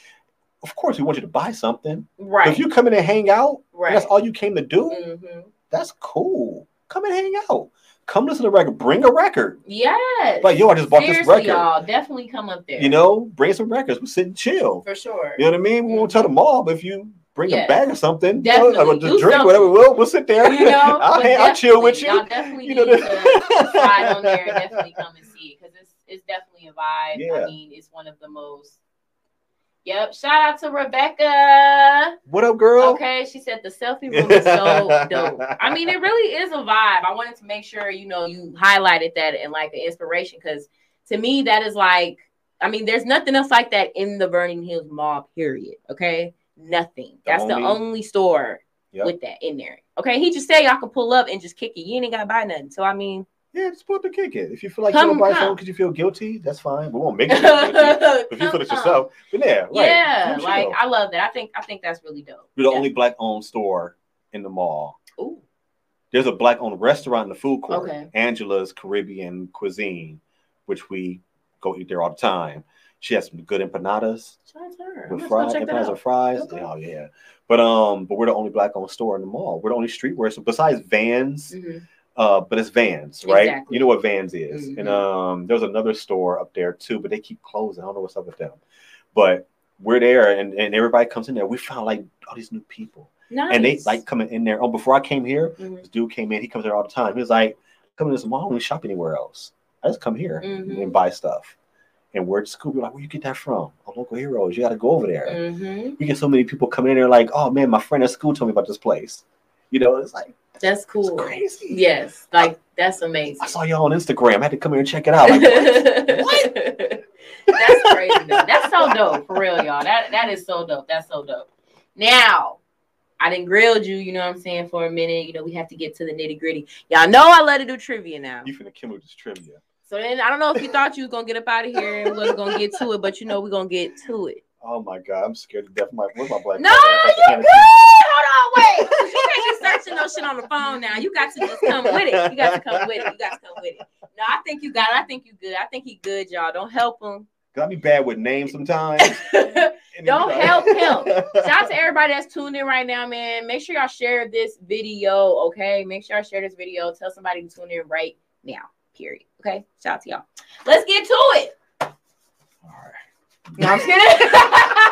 of course, we want you to buy something. But Right. if you come in and hang out, and that's all you came to do. Mhm. That's cool. Come and hang out. Come listen to the record. Bring a record. Yes. Like yo, I just bought this record. y'all definitely come up there. You know, bring some records. We sit and chill. for sure. You know what I mean? We won't tell the mob if you bring Yes. a bag or something, Definitely. you know, or just drink something. whatever, we'll we'll sit there. [laughs] You know, I'll, hang, I'll chill with you. Y'all definitely You know need to [laughs] slide on there and definitely come and see it because it's it's definitely a vibe. Yeah. I mean, it's one of the most. Yep. Shout out to Rebecca. What up, girl? Okay, she said the selfie room is so [laughs] dope. I mean, it really is a vibe. I wanted to make sure you know you highlighted that and like the inspiration because to me that is like, I mean, there's nothing else like that in the Vernon Hills Mall. Period. Okay, nothing. The That's the only- only store Yep. with that in there. Okay, he just said y'all can pull up and just kick it. You ain't gotta buy nothing. So I mean, Yeah, just put the kick in. If you feel like Come, you to buy something because you feel guilty, that's fine. We won't make [laughs] you feel guilty. If you feel it yourself, but yeah, right. Yeah, Come like. I love that. I think I think that's really dope. we're the Yeah. only black-owned store in the mall. Ooh, There's a black-owned restaurant in the food court, Okay. Angela's Caribbean Cuisine, which we go eat there all the time. She has some good empanadas Shout out to her. I'm with gonna fries, go check that empanadas and fries. Okay. Oh yeah. But um, but we're the only black owned store in the mall. We're the only streetwear. So besides Vans, Mhm. Uh, but it's Vans, right? Exactly. You know what Vans is. Mhm. And um, there's another store up there too, but they keep closing. I don't know what's up with them. But we're there, and, and everybody comes in there. We found like all these new people, Nice. and they like coming in there. Oh, before I came here, Mhm. this dude came in. He comes there all the time. He was like, "Come to this mall. I don't shop anywhere else. I just come here Mhm. and buy stuff." And we're at school. We're like, "Where you get that from?" Oh, local heroes. You got to go over there. Mhm. We get so many people coming in there like, "Oh man, my friend at school told me about this place." You know, it's like That's cool. crazy. Yes, like that's amazing. I saw y'all on Instagram. I had to come here and check it out. Like, what? [laughs] That's crazy. Though. That's so dope for real, y'all. That that is so dope. That's so dope. Now, I didn't grilled you. You know what I'm saying for a minute. You know we have to get to the nitty gritty. Y'all know I love to do trivia now. You finna kill me with this trivia. So then I don't know if you thought you was gonna get up out of here and wasn't gonna get to it, but you know we're gonna get to it. Oh my god, I'm scared to death. My, where's my black? No, you good. Hold on, wait. 'Cause You can't be searching no shit on the phone now. You got to just come with it. You got to come with it. You got to come with it. No, I think you got it. I think you good. I think he good, y'all. Don't help him. Got me bad with names sometimes. [laughs] Don't help him. [laughs] Shout out to everybody that's tuned in right now, man. Make sure y'all share this video, okay? Make sure y'all share this video. Tell somebody to tune in right now. Period. Okay. Shout out to y'all. Let's get to it. All right. No, I'm kidding. [laughs]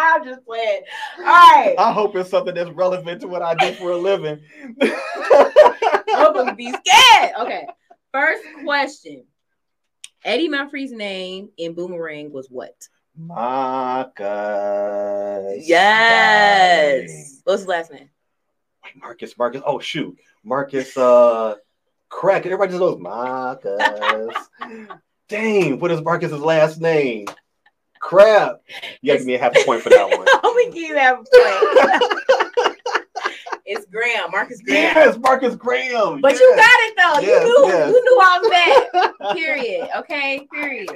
I'm just playing. [laughs] All right. I hope it's something that's relevant to what I do for a living. [laughs] I'm gonna be scared. Okay. First question. Eddie Murphy's name in Boomerang was what? Marcus. Yes. What's his last name? Wait, Marcus, Marcus. Oh shoot, Marcus. Uh, crack. Everybody just knows Marcus. [laughs] Dang, what is Marcus's last name? Crap. You got to give me a half a point for that one. [laughs] I'm gonna give you that point. [laughs] it's Graham, Marcus Graham. yes, Marcus Graham. But you got it though. Yes, you knew. yes. You knew I was bad. Period. Okay. Period.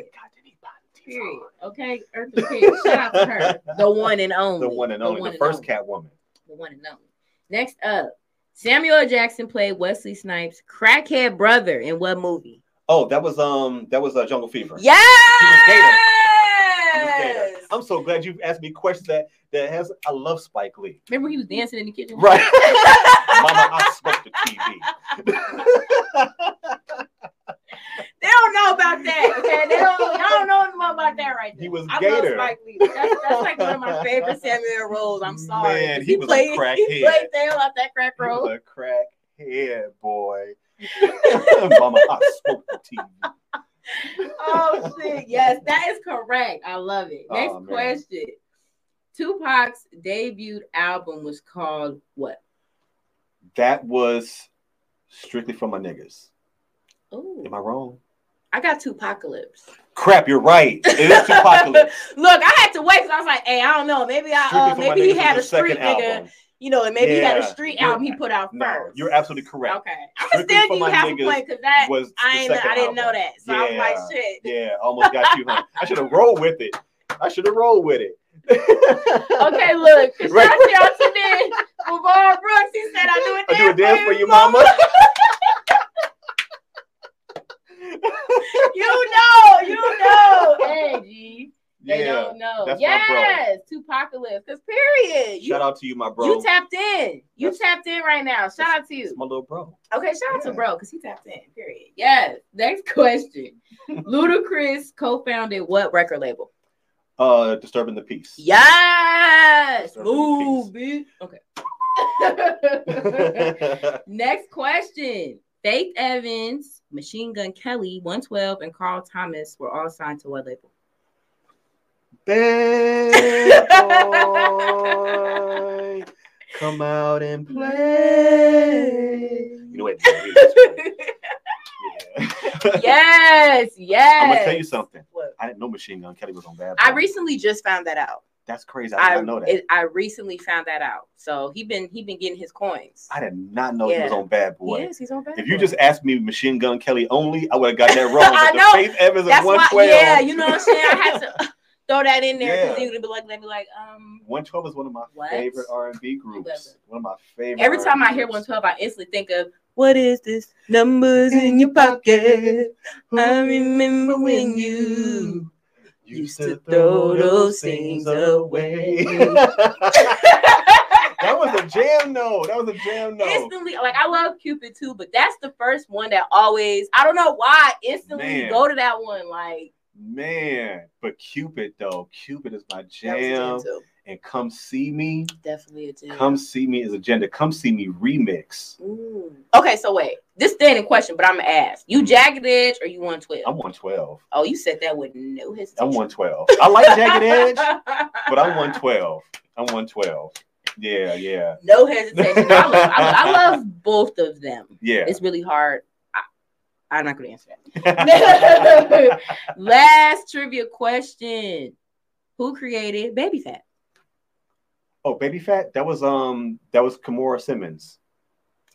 Period. Okay. Eartha Kitt. Shout out to her. [laughs] The one and only. The one and only, the, first Catwoman. The one and only. Next up, Samuel Jackson played Wesley Snipes' crackhead brother in what movie? Oh, that was um, that was uh, Jungle Fever. Yes. I'm so glad you asked me questions that that has. I love Spike Lee. Remember he was dancing in the kitchen. Right. [laughs] Mama, I smoked the TV. [laughs] [laughs] They don't know about that. Okay, they don't. Y'all don't know about that right there. He was I Gator. love Spike Lee. That's, that's like one of my favorite Samuel roles. I'm sorry. Man, he was a played, He crackhead. played the hell that crack He role. was a crackhead boy. Mama, I smoked the TV. [laughs] oh shit! Yes, that is correct. I love it. Next Oh, question. Tupac's debut album was called what? That was strictly for my niggas. Oh, Am I wrong? I got 2Pacalypse. Crap, you're right. It is [laughs] 2Pacalypse. Look, I had to wait because I was like, "Hey, I don't know. Maybe I, uh, maybe he had a street nigga, album. You know, and maybe he had a street album he put out No, first. you're absolutely correct. Okay, I'm gonna Strictly still for give you half a point because that I ain't, I didn't know that, so I was like, shit. Yeah, almost got you, huh? I should have rolled with it. I should have rolled with it. [laughs] Okay, look, shout Right. out to today. Lamar Brooks, he said, "I do a I do a dance for you, mama. [laughs] you know, you know, Angie. They yeah. don't know. that's my bro. yes, 2Pacalypse. Because period. You, Shout out to you, my bro. you tapped in. You That's- tapped in right now. Shout out to you. my little bro. Okay, shout out to bro because he tapped in. Period. Yes. Next [laughs] question. [laughs] Ludacris co-founded what record label? Uh, disturbing the peace. Yes. Disturbing Move, bitch. Okay. [laughs] Next question. Faith Evans, Machine Gun Kelly, 112, and Carl Thomas were all signed to what label? Bad boy, come out and play. You know what? [laughs] Yeah. yes, yes. I'm gonna tell you something. What? I didn't know Machine Gun Kelly was on Bad. Boy. I recently just found that out. That's crazy. I did I not know that. it- I recently found that out. So he been he been getting his coins. I did not know he was on Bad Boy. Yes, he's on bad. If you just asked me Machine Gun Kelly only, I would have got that wrong. [laughs] I But the know. Faith Evans that's and why, 112. yeah, you know what I'm saying. I had to [laughs] throw that in there because Yeah. he would be like, let me like, um. 112 is one of my What? favorite R&B groups. One of my favorite. Every time I R&B hear groups. 112, I instantly think of what is this? Numbers in your pocket. I remember when you. Used to throw those things away. [laughs] [laughs] that was a jam no. That was a jam no. Instantly, like I love Cupid too, but that's the first one that always I don't know why instantly Man. go to that one. Like Man, but Cupid though, Cupid is my that was a jam. And come see me, Definitely a jam. come see me is agenda. Come see me remix. Mm. Okay, so wait, this staying in question, but I'm gonna ask you, Jagged Edge or you 112? I'm 112. oh, you said that with no hesitation. I'm 112. I like Jagged Edge, but I'm 112. I'm 112. Yeah, yeah, no hesitation. I, love, I love both of them. yeah. It's really hard. I'm not gonna answer that. Last trivia question: Who created Baby Fat? oh, Baby Fat. That was um that was Kimora Simmons,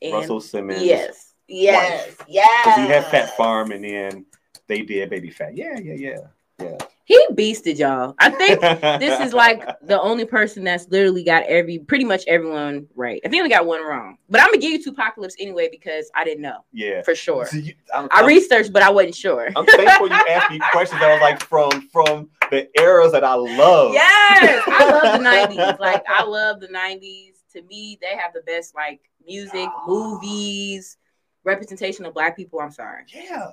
And Russell Simmons. Yes, yes, yes. Because he had Fat Farm, and then they did Baby Fat. Yeah, yeah, yeah, yeah. He beasted y'all. I think this is like the only person that's literally got every pretty much everyone right. I think I got one wrong, but I'm gonna give you two apocalypse anyway because I didn't know yeah. for sure. So you- I'm, I I'm- researched, but I wasn't sure. I'm thankful you asked me questions that was like from from the eras that I love. Yes, I love the [laughs] '90s. Like I love the '90s. To me, they have the best like music, movies, representation of Black people. I'm sorry. Yeah,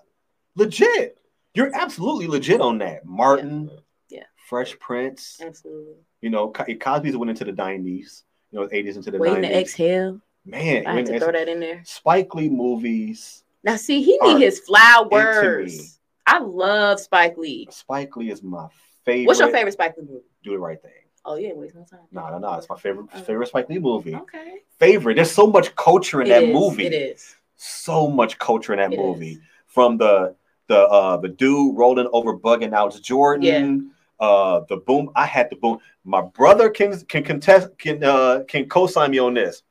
legit. You're absolutely legit on that. Martin, Yeah. Fresh Prince. Absolutely. You know, Co- Cosby's went into the '90s. You know, '80s into the Waiting '90s. to exhale. Man, I had to throw that in there. Spike Lee movies. Now, see, he need his flowers. I love Spike Lee. Spike Lee is my favorite. What's your favorite Spike Lee movie? Do the right thing. Oh, yeah, waste no time. No, no, no. It's my favorite Oh. favorite Spike Lee movie. Okay. Favorite. There's so much culture in It that is, movie. It is. So much culture in that It movie. is. From the the uh the dude rolling over bugging out Jordan. Uh the boom. I had the boom. My brother can can contest can uh can co-sign me on this.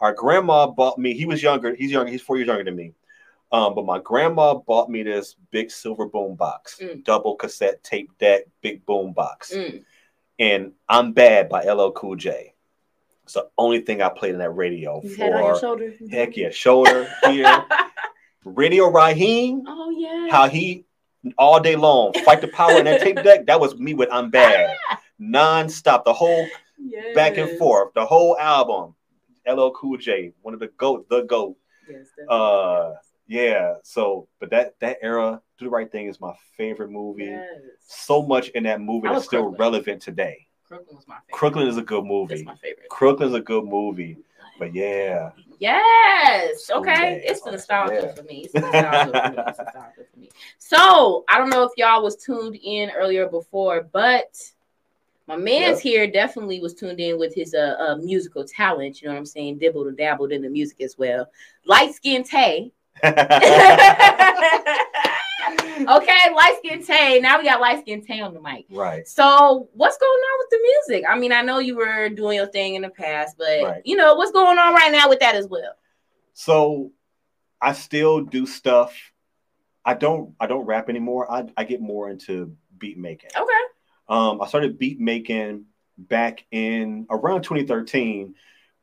Our grandma bought me, he was younger, he's younger, he's four years younger than me. Um, but my grandma bought me this big silver boom box, Mm. double cassette tape deck, big boom box. Mm. and I'm Bad by LL Cool J. It's the only thing I played in that radio You had it on your for shoulder. heck yeah, shoulder [laughs] here. Radio Raheem, oh yeah. how he all day long fight the power in that tape deck. That was me with I'm Bad, non-stop, the whole Yes. back and forth, the whole album. LL Cool J, one of the goat, the goat. Yes, Uh, Yeah, so but that that era, Do the Right Thing is my favorite movie. yes. So much in that movie that's still Crooklyn. relevant today. Crooklyn was my favorite. Crooklyn is a good That's movie. my favorite. Crooklyn's a good movie. But yeah, Yes. Okay. It's the nostalgia Yeah. for me. It's [laughs] nostalgia for me. It's nostalgia for me. So I don't know if y'all was tuned in earlier before, but my man's here definitely was tuned in with his uh, uh musical talent. You know what I'm saying? Dibbled and dabbled in the music as well. Light skin Tay. [laughs] [laughs] okay, light skin Tay. Now we got light skin Tay on the mic. right. So what's going on with the music? I mean, I know you were doing your thing in the past, but Right. you know what's going on right now with that as well. So I still do stuff. I don't I don't rap anymore. I, I get more into beat making. Okay. Um, I started beat making back in around 2013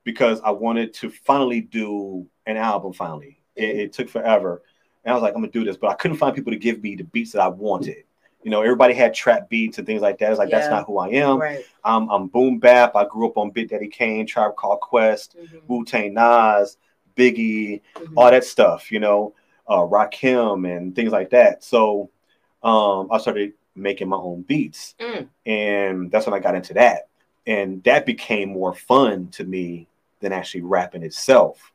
because I wanted to finally do an album. Finally, it, it took forever, and I was like, I'm gonna do this, but I couldn't find people to give me the beats that I wanted. You know, everybody had trap beats and things like that. It's like that's not who I am. Right. I'm, I'm boom bap. I grew up on Big Daddy Kane, Tribe Called Quest, Mhm. Wu Tang Nas, Biggie, Mhm. all that stuff, you know, uh, Rakim and things like that. So um, I started making my own beats, Mm. and that's when I got into that, and that became more fun to me than actually rapping itself.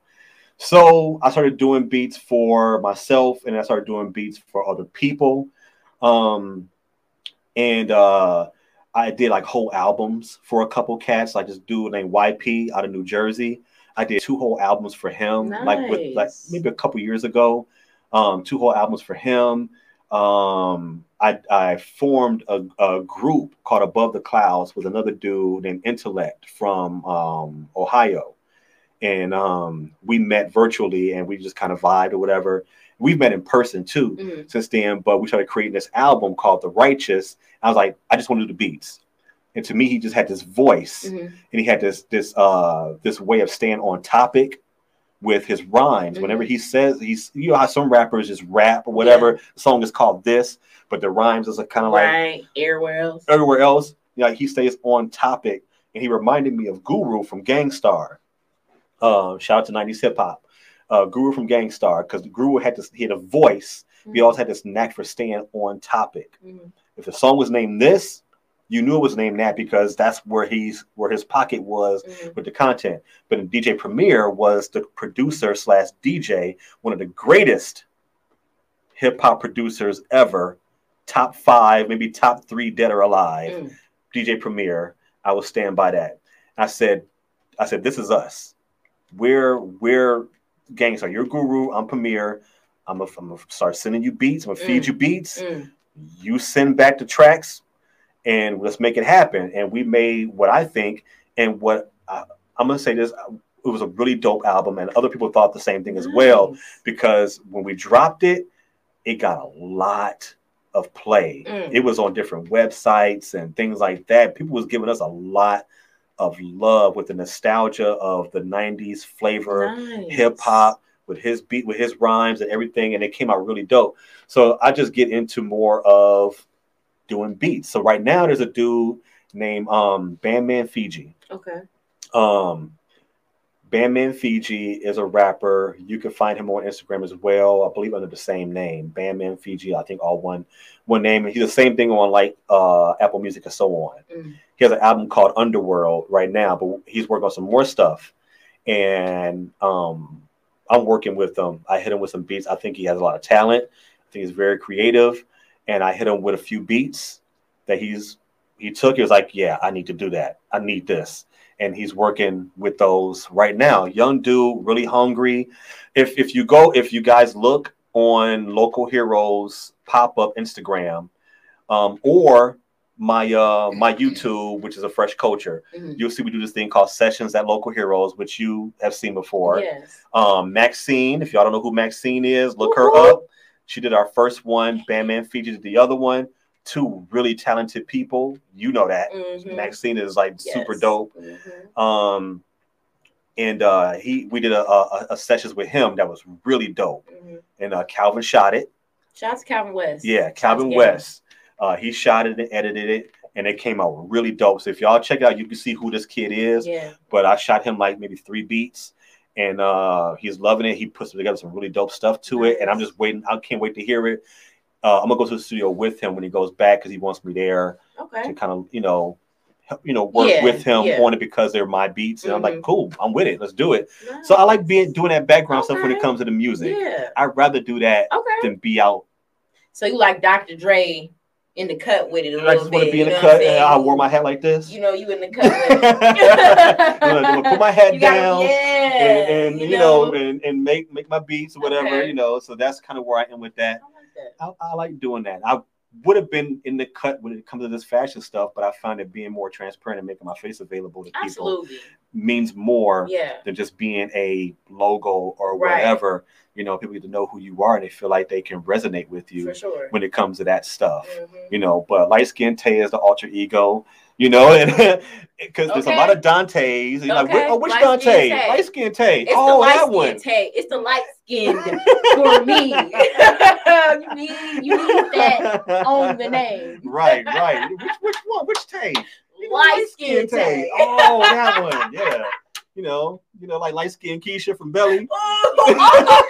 So I started doing beats for myself, and I started doing beats for other people, um, and uh, I did like whole albums for a couple cats, like this dude named YP out of New Jersey. I did two whole albums for him, like with like maybe a couple years ago. Um, two whole albums for him. Um, I I formed a, a group called Above the Clouds with another dude named Intellect from um, Ohio, and um, we met virtually and we just kind of vibed or whatever. We've met in person too Mhm. since then, but we started creating this album called The Righteous. I was like, I just want to do the beats. And to me, he just had this voice Mhm. and he had this this uh this way of staying on topic with his rhymes. Mhm. Whenever he says he's, you know how some rappers just rap or whatever. The song is called this, but the rhymes is a kind of like right. Everywhere else. everywhere else. You know, he stays on topic, and he reminded me of Guru from Gang Starr. Uh, shout out to '90s hip hop. Uh, Guru from Gang Starr, because Guru had this, he had a voice. He also had this knack for staying on topic. Mhm. If the song was named this, you knew it was named that because that's where he's where his pocket was Mhm. with the content. But DJ Premier was the producer slash DJ, one of the greatest hip hop producers ever, top five, maybe top three dead or alive. Mm. DJ Premier. I will stand by that. I said, I said, this is us. We're we're Gang Starr. You're guru. I'm Premier. I'm gonna I'm gonna start sending you beats. I'm gonna feed Mm. you beats Mm. you send back the tracks and let's make it happen and we made what i think and what I, i'm to say this it was a really dope album and other people thought the same thing as well because when we dropped it it got a lot of play Mm. it was on different websites and things like that people was giving us a lot of love with the nostalgia of the 90s flavor Nice. hip hop with his beat, with his rhymes and everything, and it came out really dope. So I just get into more of doing beats. So right now there's a dude named um Bandman Fiji. Okay. Um Bandman Fiji is a rapper. You can find him on Instagram as well. I believe under the same name, Bandman Fiji. I think all one one name. And he's the same thing on like uh Apple Music and so on. Mm. He has an album called Underworld right now, but he's working on some more stuff. And um I'm working with him. I hit him with some beats. I think he has a lot of talent. I think he's very creative. And I hit him with a few beats that he's he took. He was like, Yeah, I need to do that. I need this. And he's working with those right now. Young dude, really hungry. If if you go, if you guys look on local heroes pop-up Instagram, um, or my uh my YouTube, which is a fresh culture, Mhm. you'll see we do this thing called sessions at local heroes, which you have seen before. Yes. Um, Maxine, if y'all don't know who Maxine is, look her up. She did our first one. Bandman Fiji the other one. Two really talented people. You know that. Mhm. Maxine is like super Yes. dope. Mhm. Um, and uh, he we did a, a, a sessions with him that was really dope. Mhm. And uh, Calvin shot it. To Calvin West. Yeah, Calvin West. Uh, he shot it and edited it, and it came out really dope. So if y'all check it out, you can see who this kid is. Yeah. But I shot him like maybe three beats, and uh, he's loving it. He puts together some really dope stuff to it, and I'm just waiting. I can't wait to hear it. Uh, I'm gonna go to the studio with him when he goes back because he wants me there Okay. to kind of you know, help, you know, work Yeah, with him yeah. on it because they're my beats, and I'm like, Mhm. cool, I'm with it. Let's do it. So I like being doing that background stuff when it comes to the music. Yeah. I'd rather do that Okay. than be out So you like Dr. Dre in the cut with it a I little I just want to be in you the know cut. And? I wore my hat like this. You know, you in the cut with it. [laughs] I'm gonna put my hat [laughs] gotta- down yeah, and, and you, know, and, and make make my beats or whatever. Okay. You know, so that's kind of where I am with that. Like that. I, I like doing that. I would have been in the cut when it comes to this fashion stuff, but I find that being more transparent and making my face available to people means more Yeah. than just being a logo or Right. whatever. You know, people get to know who you are and they feel like they can resonate with you sure. when it comes to that stuff Mhm. you know. But light skin Tay is the alter ego, you know, and [laughs] because there's a lot of Dantes. You're like, Okay. "Wh- oh, which Light-skinned Dante? Light skin Tay. It's Oh, the light that skin one. Tay. It's the light skinned [laughs] for me. [laughs] you need you need that on the name. right, right. Which which one? Which Tay? You know, Light skin Tay. Oh, that one. Yeah. You know, you know, like light skin Keisha from Belly. Oh.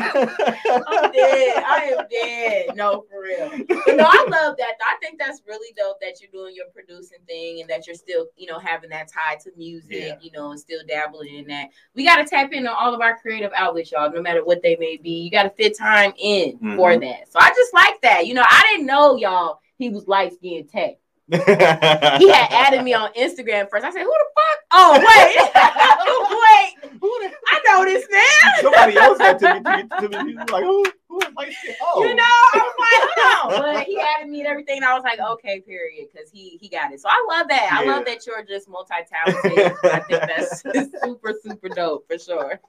I'm dead. I am dead. No, for real. But no, I love that. I think that's really dope that you're doing your producing thing and that you're still, you know, having that tie to music, Yeah. you know, and still dabbling in that. We got to tap into all of our creative outlets, y'all, no matter what they may be. You got to fit time in for Mhm. that. So I just like that. You know, I didn't know, y'all, he was light skinned tech. He had added me on Instagram first. I said, who the fuck? Oh, wait. [laughs] wait. Who the- I know this man. Somebody else had to me, to me, to me, he was like, who, who is skin? Oh, You know, I was like, on. [laughs] But he added me and everything. And I was like, okay, period. Because he he got it. So I love that. I love that you're just multi-talented. I think [laughs] that's super, super dope for sure.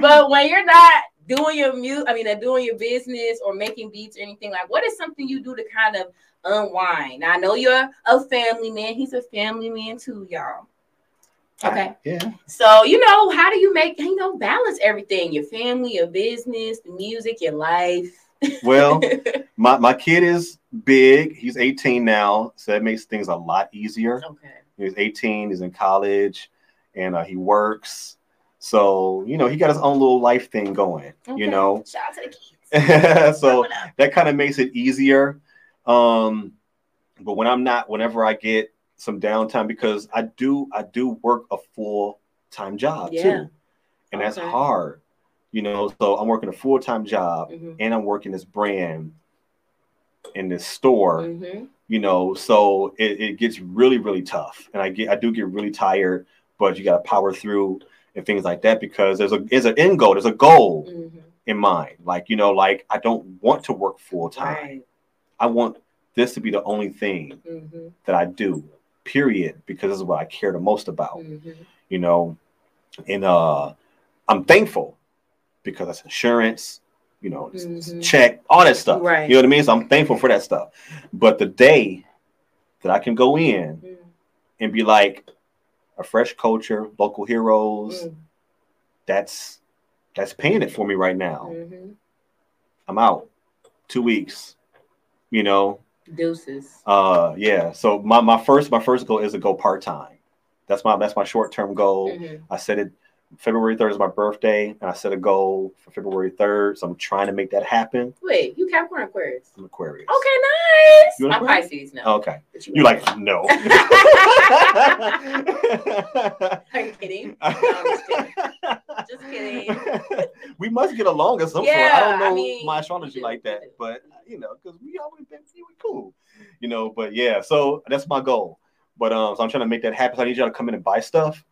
but when you're not doing your music, I mean, uh, doing your business or making beats or anything, like what is something you do to kind of unwind? Now, I know you're a family man. He's a family man too, y'all. Okay. yeah. So, you know, how do you make, you know, balance everything your family, your business, the music, your life? Well, [laughs] my, my kid is big. He's 18 now, so that makes things a lot easier. okay. He's 18, he's in college, and uh, he works. So, you know, he got his own little life thing going, you know. Shout out to the kids. [laughs] so that kind of makes it easier. Um, but when I'm not, whenever I get some downtime, because I do, I do work a full time job Yeah. too, and that's hard, you know. So I'm working a full time job, Mhm. and I'm working this brand in this store, Mhm. you know. So it, it gets really, really tough, and I get, I do get really tired, but you got to power through and things like that because there's a, there's an end goal, there's a goal Mhm. in mind. Like, you know, like I don't want to work full time. Right. I want this to be the only thing Mhm. that I do, period, because this is what I care the most about, Mhm. you know. And uh I'm thankful because that's insurance, you know, Mhm. check, all that stuff. Right. You know what I mean? So I'm thankful for that stuff. But the day that I can go in Mhm. and be like a fresh culture, local heroes, Mm. that's that's paying it for me right now. Mhm. I'm out. Two weeks. You know, Deuces. Uh, yeah. So my, my first my first goal is to go part time. That's my that's my short term goal. Mhm. I set it February third is my birthday, and I set a goal for February third. So I'm trying to make that happen. Wait, you Capricorn Aquarius. I'm Aquarius. Okay, nice. I'm Aquarius? Pisces now. Okay. But You like no. [laughs] [laughs] Are you kidding? No, I'm just kidding. Just kidding. [laughs] we must get along at some point. I don't know I mean, my astrology like that, but you know, because we always been we cool, you know. But yeah, so that's my goal. But um, so I'm trying to make that happen. So I need y'all to come in and buy stuff,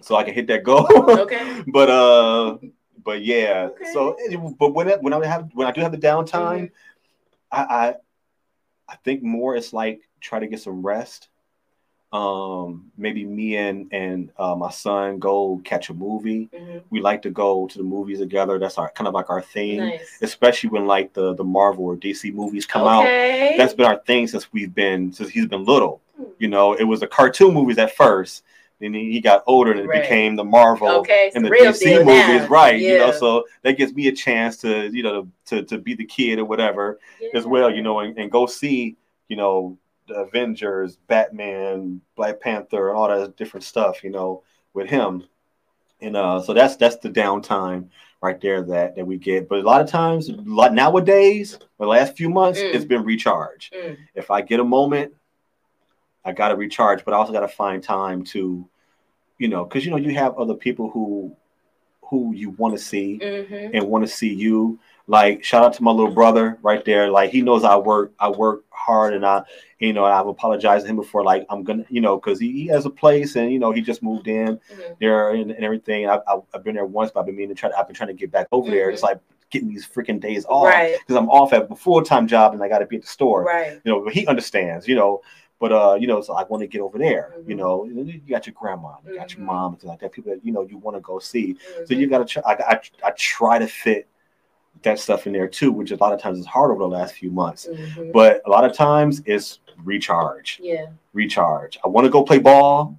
so I can hit that goal. Okay. [laughs] but uh, but yeah. Okay. So, but when it, when I have when I do have the downtime, Mhm. I, I I think more it's like try to get some rest. Um, maybe me and and uh, my son go catch a movie. Mhm. We like to go to the movies together. That's our kind of like our thing, Nice. especially when like the the Marvel or DC movies come out. okay. That's been our thing since we've been since he's been little. Hmm. You know, it was the cartoon movies at first. Then he he got older and it Right. became the Marvel okay. And the the DC movies, now. right? You know, so that gives me a chance to, you know, to to be the kid or whatever as well, you know, and, and go see, you know, the Avengers, Batman, Black Panther, and all that different stuff, you know, with him. And uh, so that's that's the downtime right there that that we get. But a lot of times, lot nowadays, the last few months, Mm. it's been recharge. Mm. If I get a moment, I got to recharge, but I also got to find time to, you know, because you know you have other people who who you want to see Mhm. and want to see you. Like shout out to my little brother right there. Like he knows I work, I work hard, and I, you know, I've apologized to him before. Like I'm gonna, you know, because he, he has a place, and you know, he just moved in Mhm. there and, and everything. I've, I've I've been there once, but I've been meaning to try. To, I've been trying to get back over there. Mhm. It's like getting these freaking days off Right. because I'm off at a full time job and I got to be at the store. Right. You know, but he understands. You know. But uh, you know, so I want to get over there. You Mhm. know, you got your grandma, you got your mom, and things like that. People that you know you want to go see. So Mhm. you got to try. I, I, I try to fit that stuff in there too, which a lot of times is hard over the last few months. Mhm. But a lot of times it's recharge, Yeah. recharge. I want to go play ball,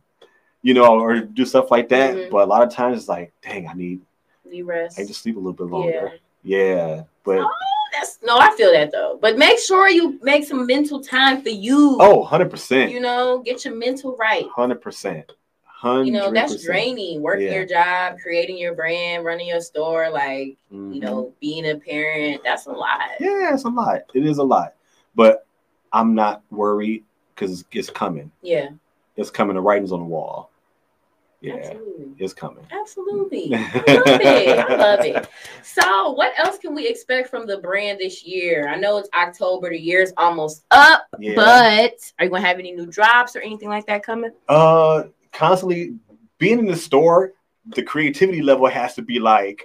you know, or do stuff like that. But a lot of times it's like, dang, I need, You rest. I need to sleep a little bit yeah. longer. Yeah, but Oh, that's no, I feel that though. But make sure you make some mental time for you. oh, 100 percent, You know, get your mental right. hundred percent, hundred. You know, that's draining. Working Yeah. your job, creating your brand, running your store, like, you know, being a parent, that's a lot. Mm-hmm. Yeah, it's a lot. It is a lot, but I'm not worried because it's coming. Yeah. It's coming. The writing's on the wall. Yeah, Absolutely. it's coming. Absolutely. I [laughs] love it. I love it. So, what else can we expect from the brand this year? I know it's October, the year's almost up, Yeah. but are you going to have any new drops or anything like that coming? uh, constantly being in the store, the creativity level has to be like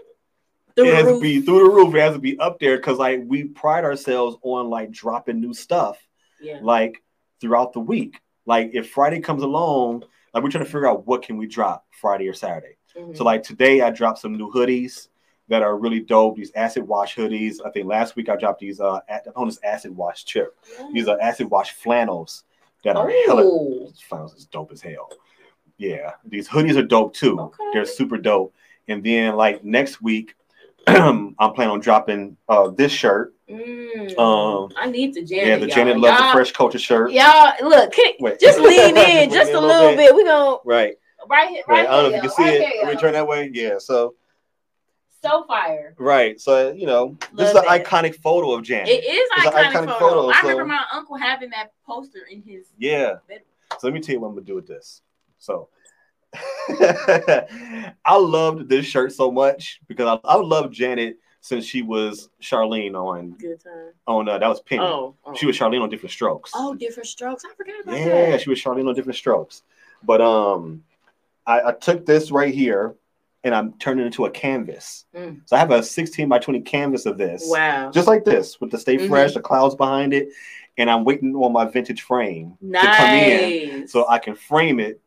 Through it has to be through the roof. It has to be up there because like we pride ourselves on like dropping new stuff Yeah. like throughout the week. Like if Friday comes along, like we're trying to figure out what can we drop Friday or Saturday. Mhm. So like today I dropped some new hoodies that are really dope. These acid wash hoodies. I think last week I dropped these uh at, on this acid wash chip. These are acid wash flannels that are hella Oh, flannels is dope as hell. Yeah, these hoodies are dope too. Okay. They're super dope. And then like next week, [clears throat] I'm planning on dropping uh this shirt. Mm. Um, I need the Janet. yeah, the y'all. Janet Love the Y'all- Fresh Culture shirt. Y'all, look, can, just lean in just a little bit. We gonna Right. right here, Right. right, I don't know if you can see right it. here, Let me turn that way. Yeah. So So fire. right. So you know, this is an that. iconic photo of Janet. It is an iconic, iconic photo. photo, I so- remember my uncle having that poster in his. Yeah. bedroom. So let me tell you what I'm gonna do with this. So [laughs] I loved this shirt so much because I, I loved Janet since she was Charlene on Good time. on uh, that was Penny. Oh, oh. She was Charlene on Different Strokes. Oh, different strokes. I forgot about yeah, that. she was Charlene on Different Strokes. But um, I, I took this right here and I'm turning it into a canvas. Mm. So I have a 16 by 20 canvas of this, Wow. just like this, with the Stay Mhm. Fresh, the clouds behind it, and I'm waiting on my vintage frame to come in so I can frame it.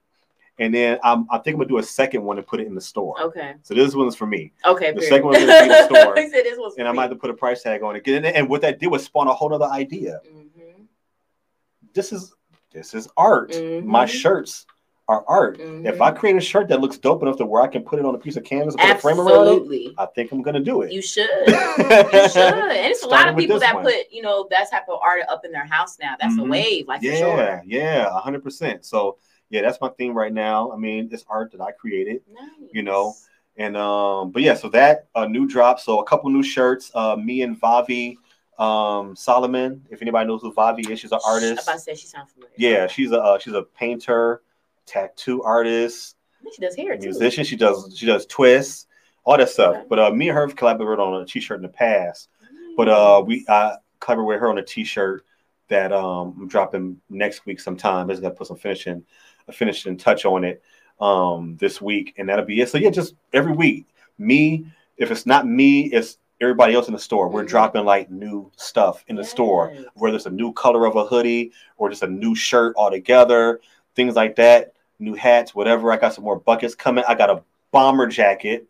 And then I'm, I think I'm gonna do a second one and put it in the store. Okay. So this one's for me, Okay. The period. second one's gonna be in the [laughs] store. said this was. and I might have to put a price tag on it. And, and what that did was spawn a whole other idea. Mm-hmm. This is this is art. My Mhm. shirts are art. If I create a shirt that looks dope enough to where I can put it on a piece of canvas, and put a frame around it, I think I'm gonna do it. You should. [laughs] You should. And it's a lot of people that one. put, you know, that type of art up in their house now. That's a Mhm. wave, like yeah, yeah, hundred percent. So yeah, that's my theme right now. I mean, it's art that I created. Nice. You know, And um, but yeah, so that a new drop. So a couple new shirts. Uh, me and Vavi um Solomon. If anybody knows who Vavi is, she's an artist. to say she sounds familiar. Yeah, she's a uh, she's a painter, tattoo artist, she does hair too. musician. She does she does twists, all that stuff. Okay. But uh, me and her have collaborated on a t-shirt in the past. But uh, we I collaborated with her on a t-shirt that um I'm dropping next week sometime. Just gotta put some finishing a finishing touch on it um this week, and that'll be it. So yeah, just every week, me. If it's not me, it's everybody else in the store. We're Mhm. dropping like new stuff in the store, Yes. whether it's a new color of a hoodie or just a new shirt altogether, things like that. New hats, whatever. I got some more buckets coming. I got a bomber jacket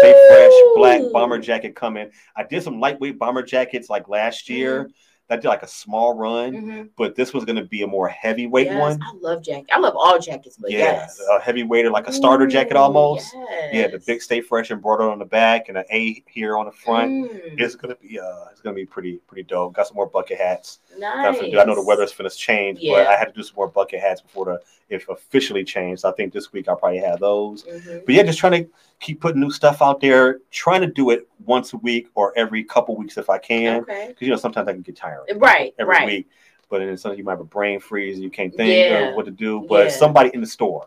Stay Fresh black bomber jacket coming. I did some lightweight bomber jackets like last year. Mm-hmm. That did like a small run, Mhm. but this was going to be a more heavyweight Yes, one. I love jacket. I love all jackets, but yeah, yes. a heavyweight or like a starter jacket Ooh, almost. Yeah, the big Stay Fresh embroidered on the back and an A here on the front. Mm, It's gonna be uh, it's gonna be pretty pretty dope. Got some more bucket hats. nice. Got to do. I know the weather's finna change, but I had to do some more bucket hats before the if officially changed. I think this week I'll probably have those. Mhm. But yeah, just trying to keep putting new stuff out there. Trying to do it once a week or every couple weeks if I can, Okay. because you know sometimes I can get tired Right. every right. week. But then sometimes you might have a brain freeze and you can't think Yeah. of what to do. But Yeah. somebody in the store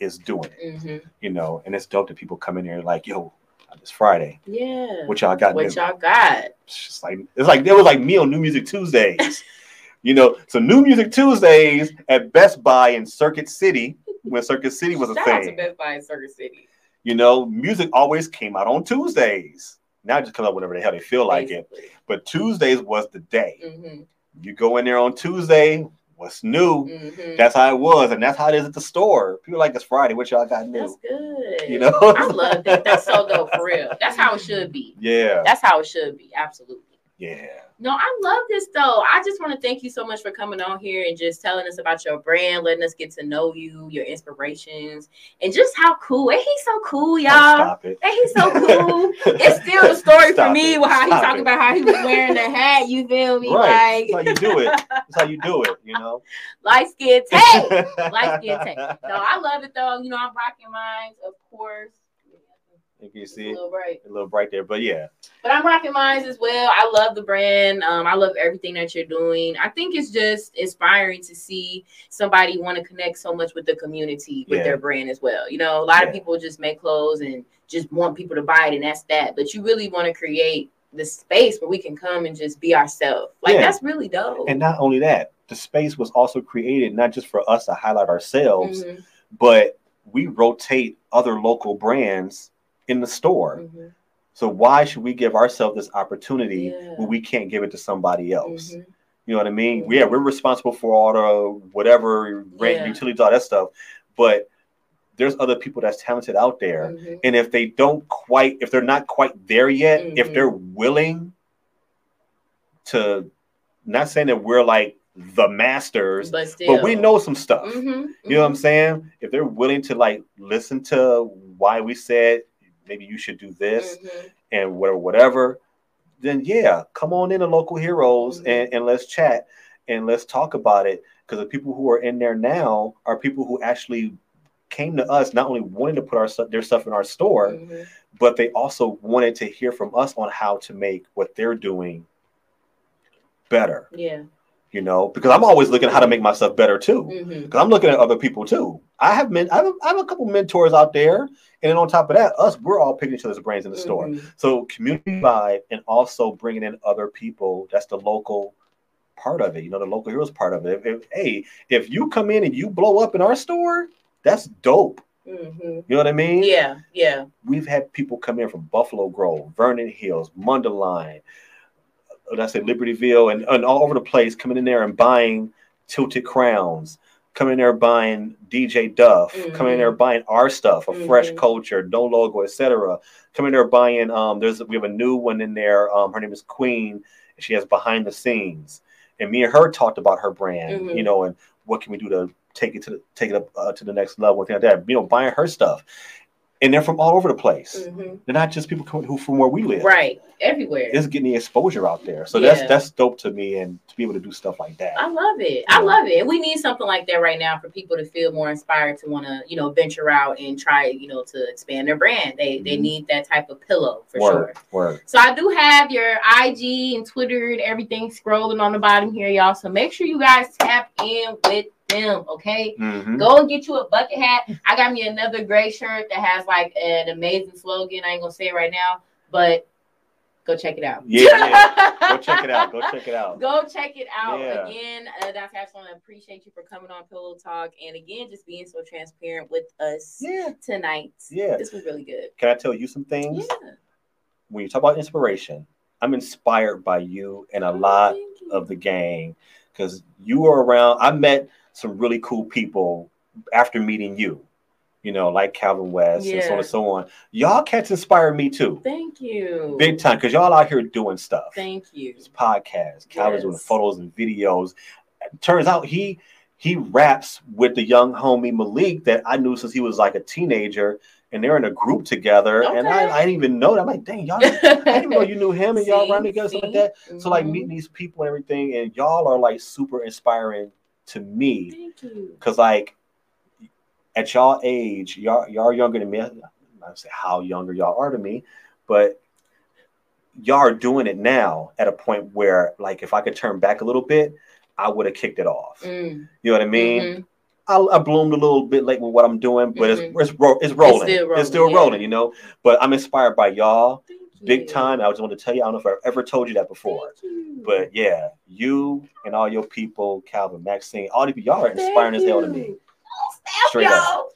is doing it, hmm you know, and it's dope that people come in here like, yo, it's Friday. Yeah. What y'all got? What new?" y'all got? It's just like it's like it was like me on New Music Tuesdays. [laughs] you know, so New Music Tuesdays at Best Buy in Circuit City when Circuit City was a Shout out to thing. Best Buy in Circuit City. You know, music always came out on Tuesdays. Now it just comes out whenever the hell they feel like it. But Tuesdays was the day. Mm-hmm. You go in there on Tuesday, what's new? Mm-hmm. That's how it was, and that's how it is at the store. People like it's Friday. What y'all got new? That's good. You know? I love that. That's so dope for real. That's how it should be. Yeah, That's how it should be. Absolutely. Yeah. No, I love this though. I just want to thank you so much for coming on here and just telling us about your brand, letting us get to know you, your inspirations, and just how cool. And he's so cool, oh, y'all. Stop it. And he's so cool. [laughs] it's still a story for me it. with how he talked about how he was wearing the hat. You feel me? Right. Like That's how you do it. That's how you do it. You know. [laughs] light skin take. Light skin take. [laughs] No, I love it though. You know, I'm rocking mines, of course. You can It's a see little bright. a little bright there, but yeah, But I'm rocking mines as well. I love the brand. Um, I love everything that you're doing. I think it's just inspiring to see somebody want to connect so much with the community with Yeah. their brand as well. You know, a lot Yeah. of people just make clothes and just want people to buy it, and that's that. But you really want to create the space where we can come and just be ourselves. Like Yeah. that's really dope. and not only that, the space was also created not just for us to highlight ourselves, Mhm, but we rotate other local brands in the store. mhm, So why should we give ourselves this opportunity Yeah. when we can't give it to somebody else? mhm. You know what I mean? Mhm. Yeah, we're responsible for all the whatever rent, Yeah. utilities, all that stuff, but there's other people that's talented out there. Mhm. And if they don't quite, if they're not quite there yet, if Mhm. they're willing to, not saying that we're like the masters, But but we know some stuff. Mhm, You know what I'm mhm. saying? If they're willing to like listen to why we said maybe you should do this Mhm. and whatever, whatever, then yeah, come on in to local heroes Mhm. and, and let's chat and let's talk about it. Because the people who are in there now are people who actually came to us not only wanting to put our their stuff in our store, Mhm. but they also wanted to hear from us on how to make what they're doing better. Yeah. You know, because I'm always looking at how to make myself better too. Because I'm looking at other people too. I have men, I have, I have a couple mentors out there, and then on top of that, us, we're all picking each other's brains in the store. Mhm. So community vibe, and also bringing in other people. That's the local part of it. You know, the local heroes part of it. If, if- hey, if you come in and you blow up in our store, that's dope. Mhm. You know what I mean? Yeah. Yeah. We've had people come in from Buffalo Grove, Vernon Hills, Mundelein, uh, I say Libertyville, and, and all over the place, coming in there and buying tilted crowns, coming in there buying DJ Duff, coming in there buying our stuff, a fresh Mhm. culture, no logo, etc. Coming in there buying. Um, there's we have a new one in there. Um, her name is Queen. And she has behind the scenes, and me and her talked about her brand, Mhm. you know, and what can we do to take it to the, take it up uh, to the next level, and things like that. You know, buying her stuff, and they're from all over the place. Mhm. They're not just people coming who from where we live. Right. Everywhere. It's getting the exposure out there. So that's Yeah. that's dope to me and to be able to do stuff like that. I love it. I love it. And we need something like that right now for people to feel more inspired to want to, you know, venture out and try, you know, to expand their brand. They they Mhm. need that type of pillow for sure. word, word. So I do have your IG and Twitter and everything scrolling on the bottom here, y'all. So make sure you guys tap in with them, okay? Mhm. Go and get you a bucket hat. I got me another gray shirt that has like an amazing slogan. I ain't gonna say it right now, but go check it out. Yeah, yeah. [laughs] Go check it out. Go check it out. Go check it out Yeah. again. Uh, Dr. Ashland, I appreciate you for coming on Pillow Talk and again just being so transparent with us Yeah. tonight. Yeah. This was really good. Can I tell you some things? Yeah. When you talk about inspiration, I'm inspired by you and a lot of the gang because you were around. I met some really cool people after meeting you, you know, like Calvin West and so on and so on. Y'all cats inspired me too, Thank you. big time, because y'all out here doing stuff. Thank you. This podcast, Calvin's doing photos and videos. Turns out he he raps with the young homie Malik that I knew since he was like a teenager, and they're in a group together. And I, I didn't even know that. I'm like, dang, y'all, I didn't even know [laughs] you knew him and y'all run together, like see? that. So like meeting these people and everything, and y'all are like super inspiring to me because like at y'all age, y'all y'all are younger than me. Not say how younger y'all are to me, but y'all are doing it now at a point where like if I could turn back a little bit, I would have kicked it off. Mm, You know what I mean? mhm. I, I bloomed a little bit late with what I'm doing, but Mhm. it's it's, ro- it's rolling. It's still still, rolling, rolling, yeah. you know. But I'm inspired by y'all Thank big time. I just want to tell you, I don't know if I've ever told you that before. But yeah, you and all your people, Calvin, Maxine, all of you, y'all are inspiring as hell to me. Straight up.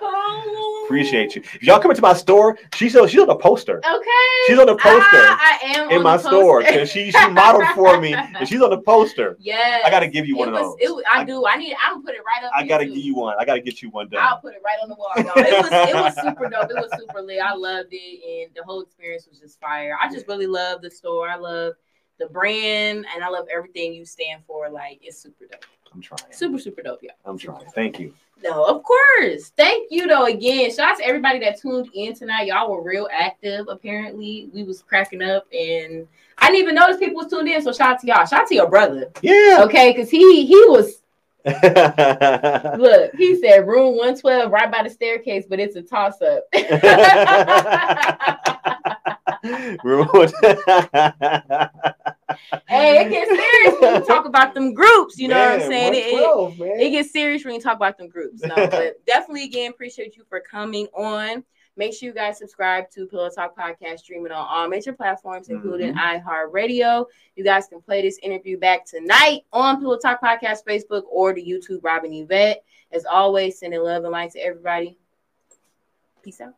Oh. [laughs] Appreciate you. If y'all come into my store, she's on, she's on the poster. Okay. She's on the poster Ah, I am in my store because she she modeled for me [laughs] and she's on the poster. Yes. I gotta give you one it of was, those. It I, I- do. I need. I'm gonna put it right up. I gotta too. give you one. I gotta get you one done. I'll put it right on the wall, y'all. It was it was super [laughs] dope. It was super lit. I loved it, and the whole experience was just fire. I just really love the store. I love the brand, and I love everything you stand for. Like it's super dope. I'm trying. Super super dope, y'all. I'm trying. Thank you. No, of course. Thank you though again. Shout out to everybody that tuned in tonight. Y'all were real active. Apparently, we was cracking up, and I didn't even notice people was tuned in. So shout out to y'all. Shout out to your brother, Yeah. okay? Because he he was [laughs] look. He said room one twelve right by the staircase, but it's a toss up. [laughs] [laughs] hey, it gets serious when you talk about them groups. You know what I'm saying? It- it, it gets serious when you talk about them groups. No, but [laughs] definitely again appreciate you for coming on. Make sure you guys subscribe to Pillow Talk Podcast, streaming on all major platforms, including mm-hmm. iHeartRadio. You guys can play this interview back tonight on Pillow Talk Podcast Facebook or the YouTube Robin Yvette. As always, sending love and light to everybody. Peace out.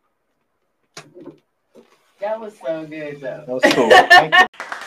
That was so good, though. That was cool. Thank you. [laughs]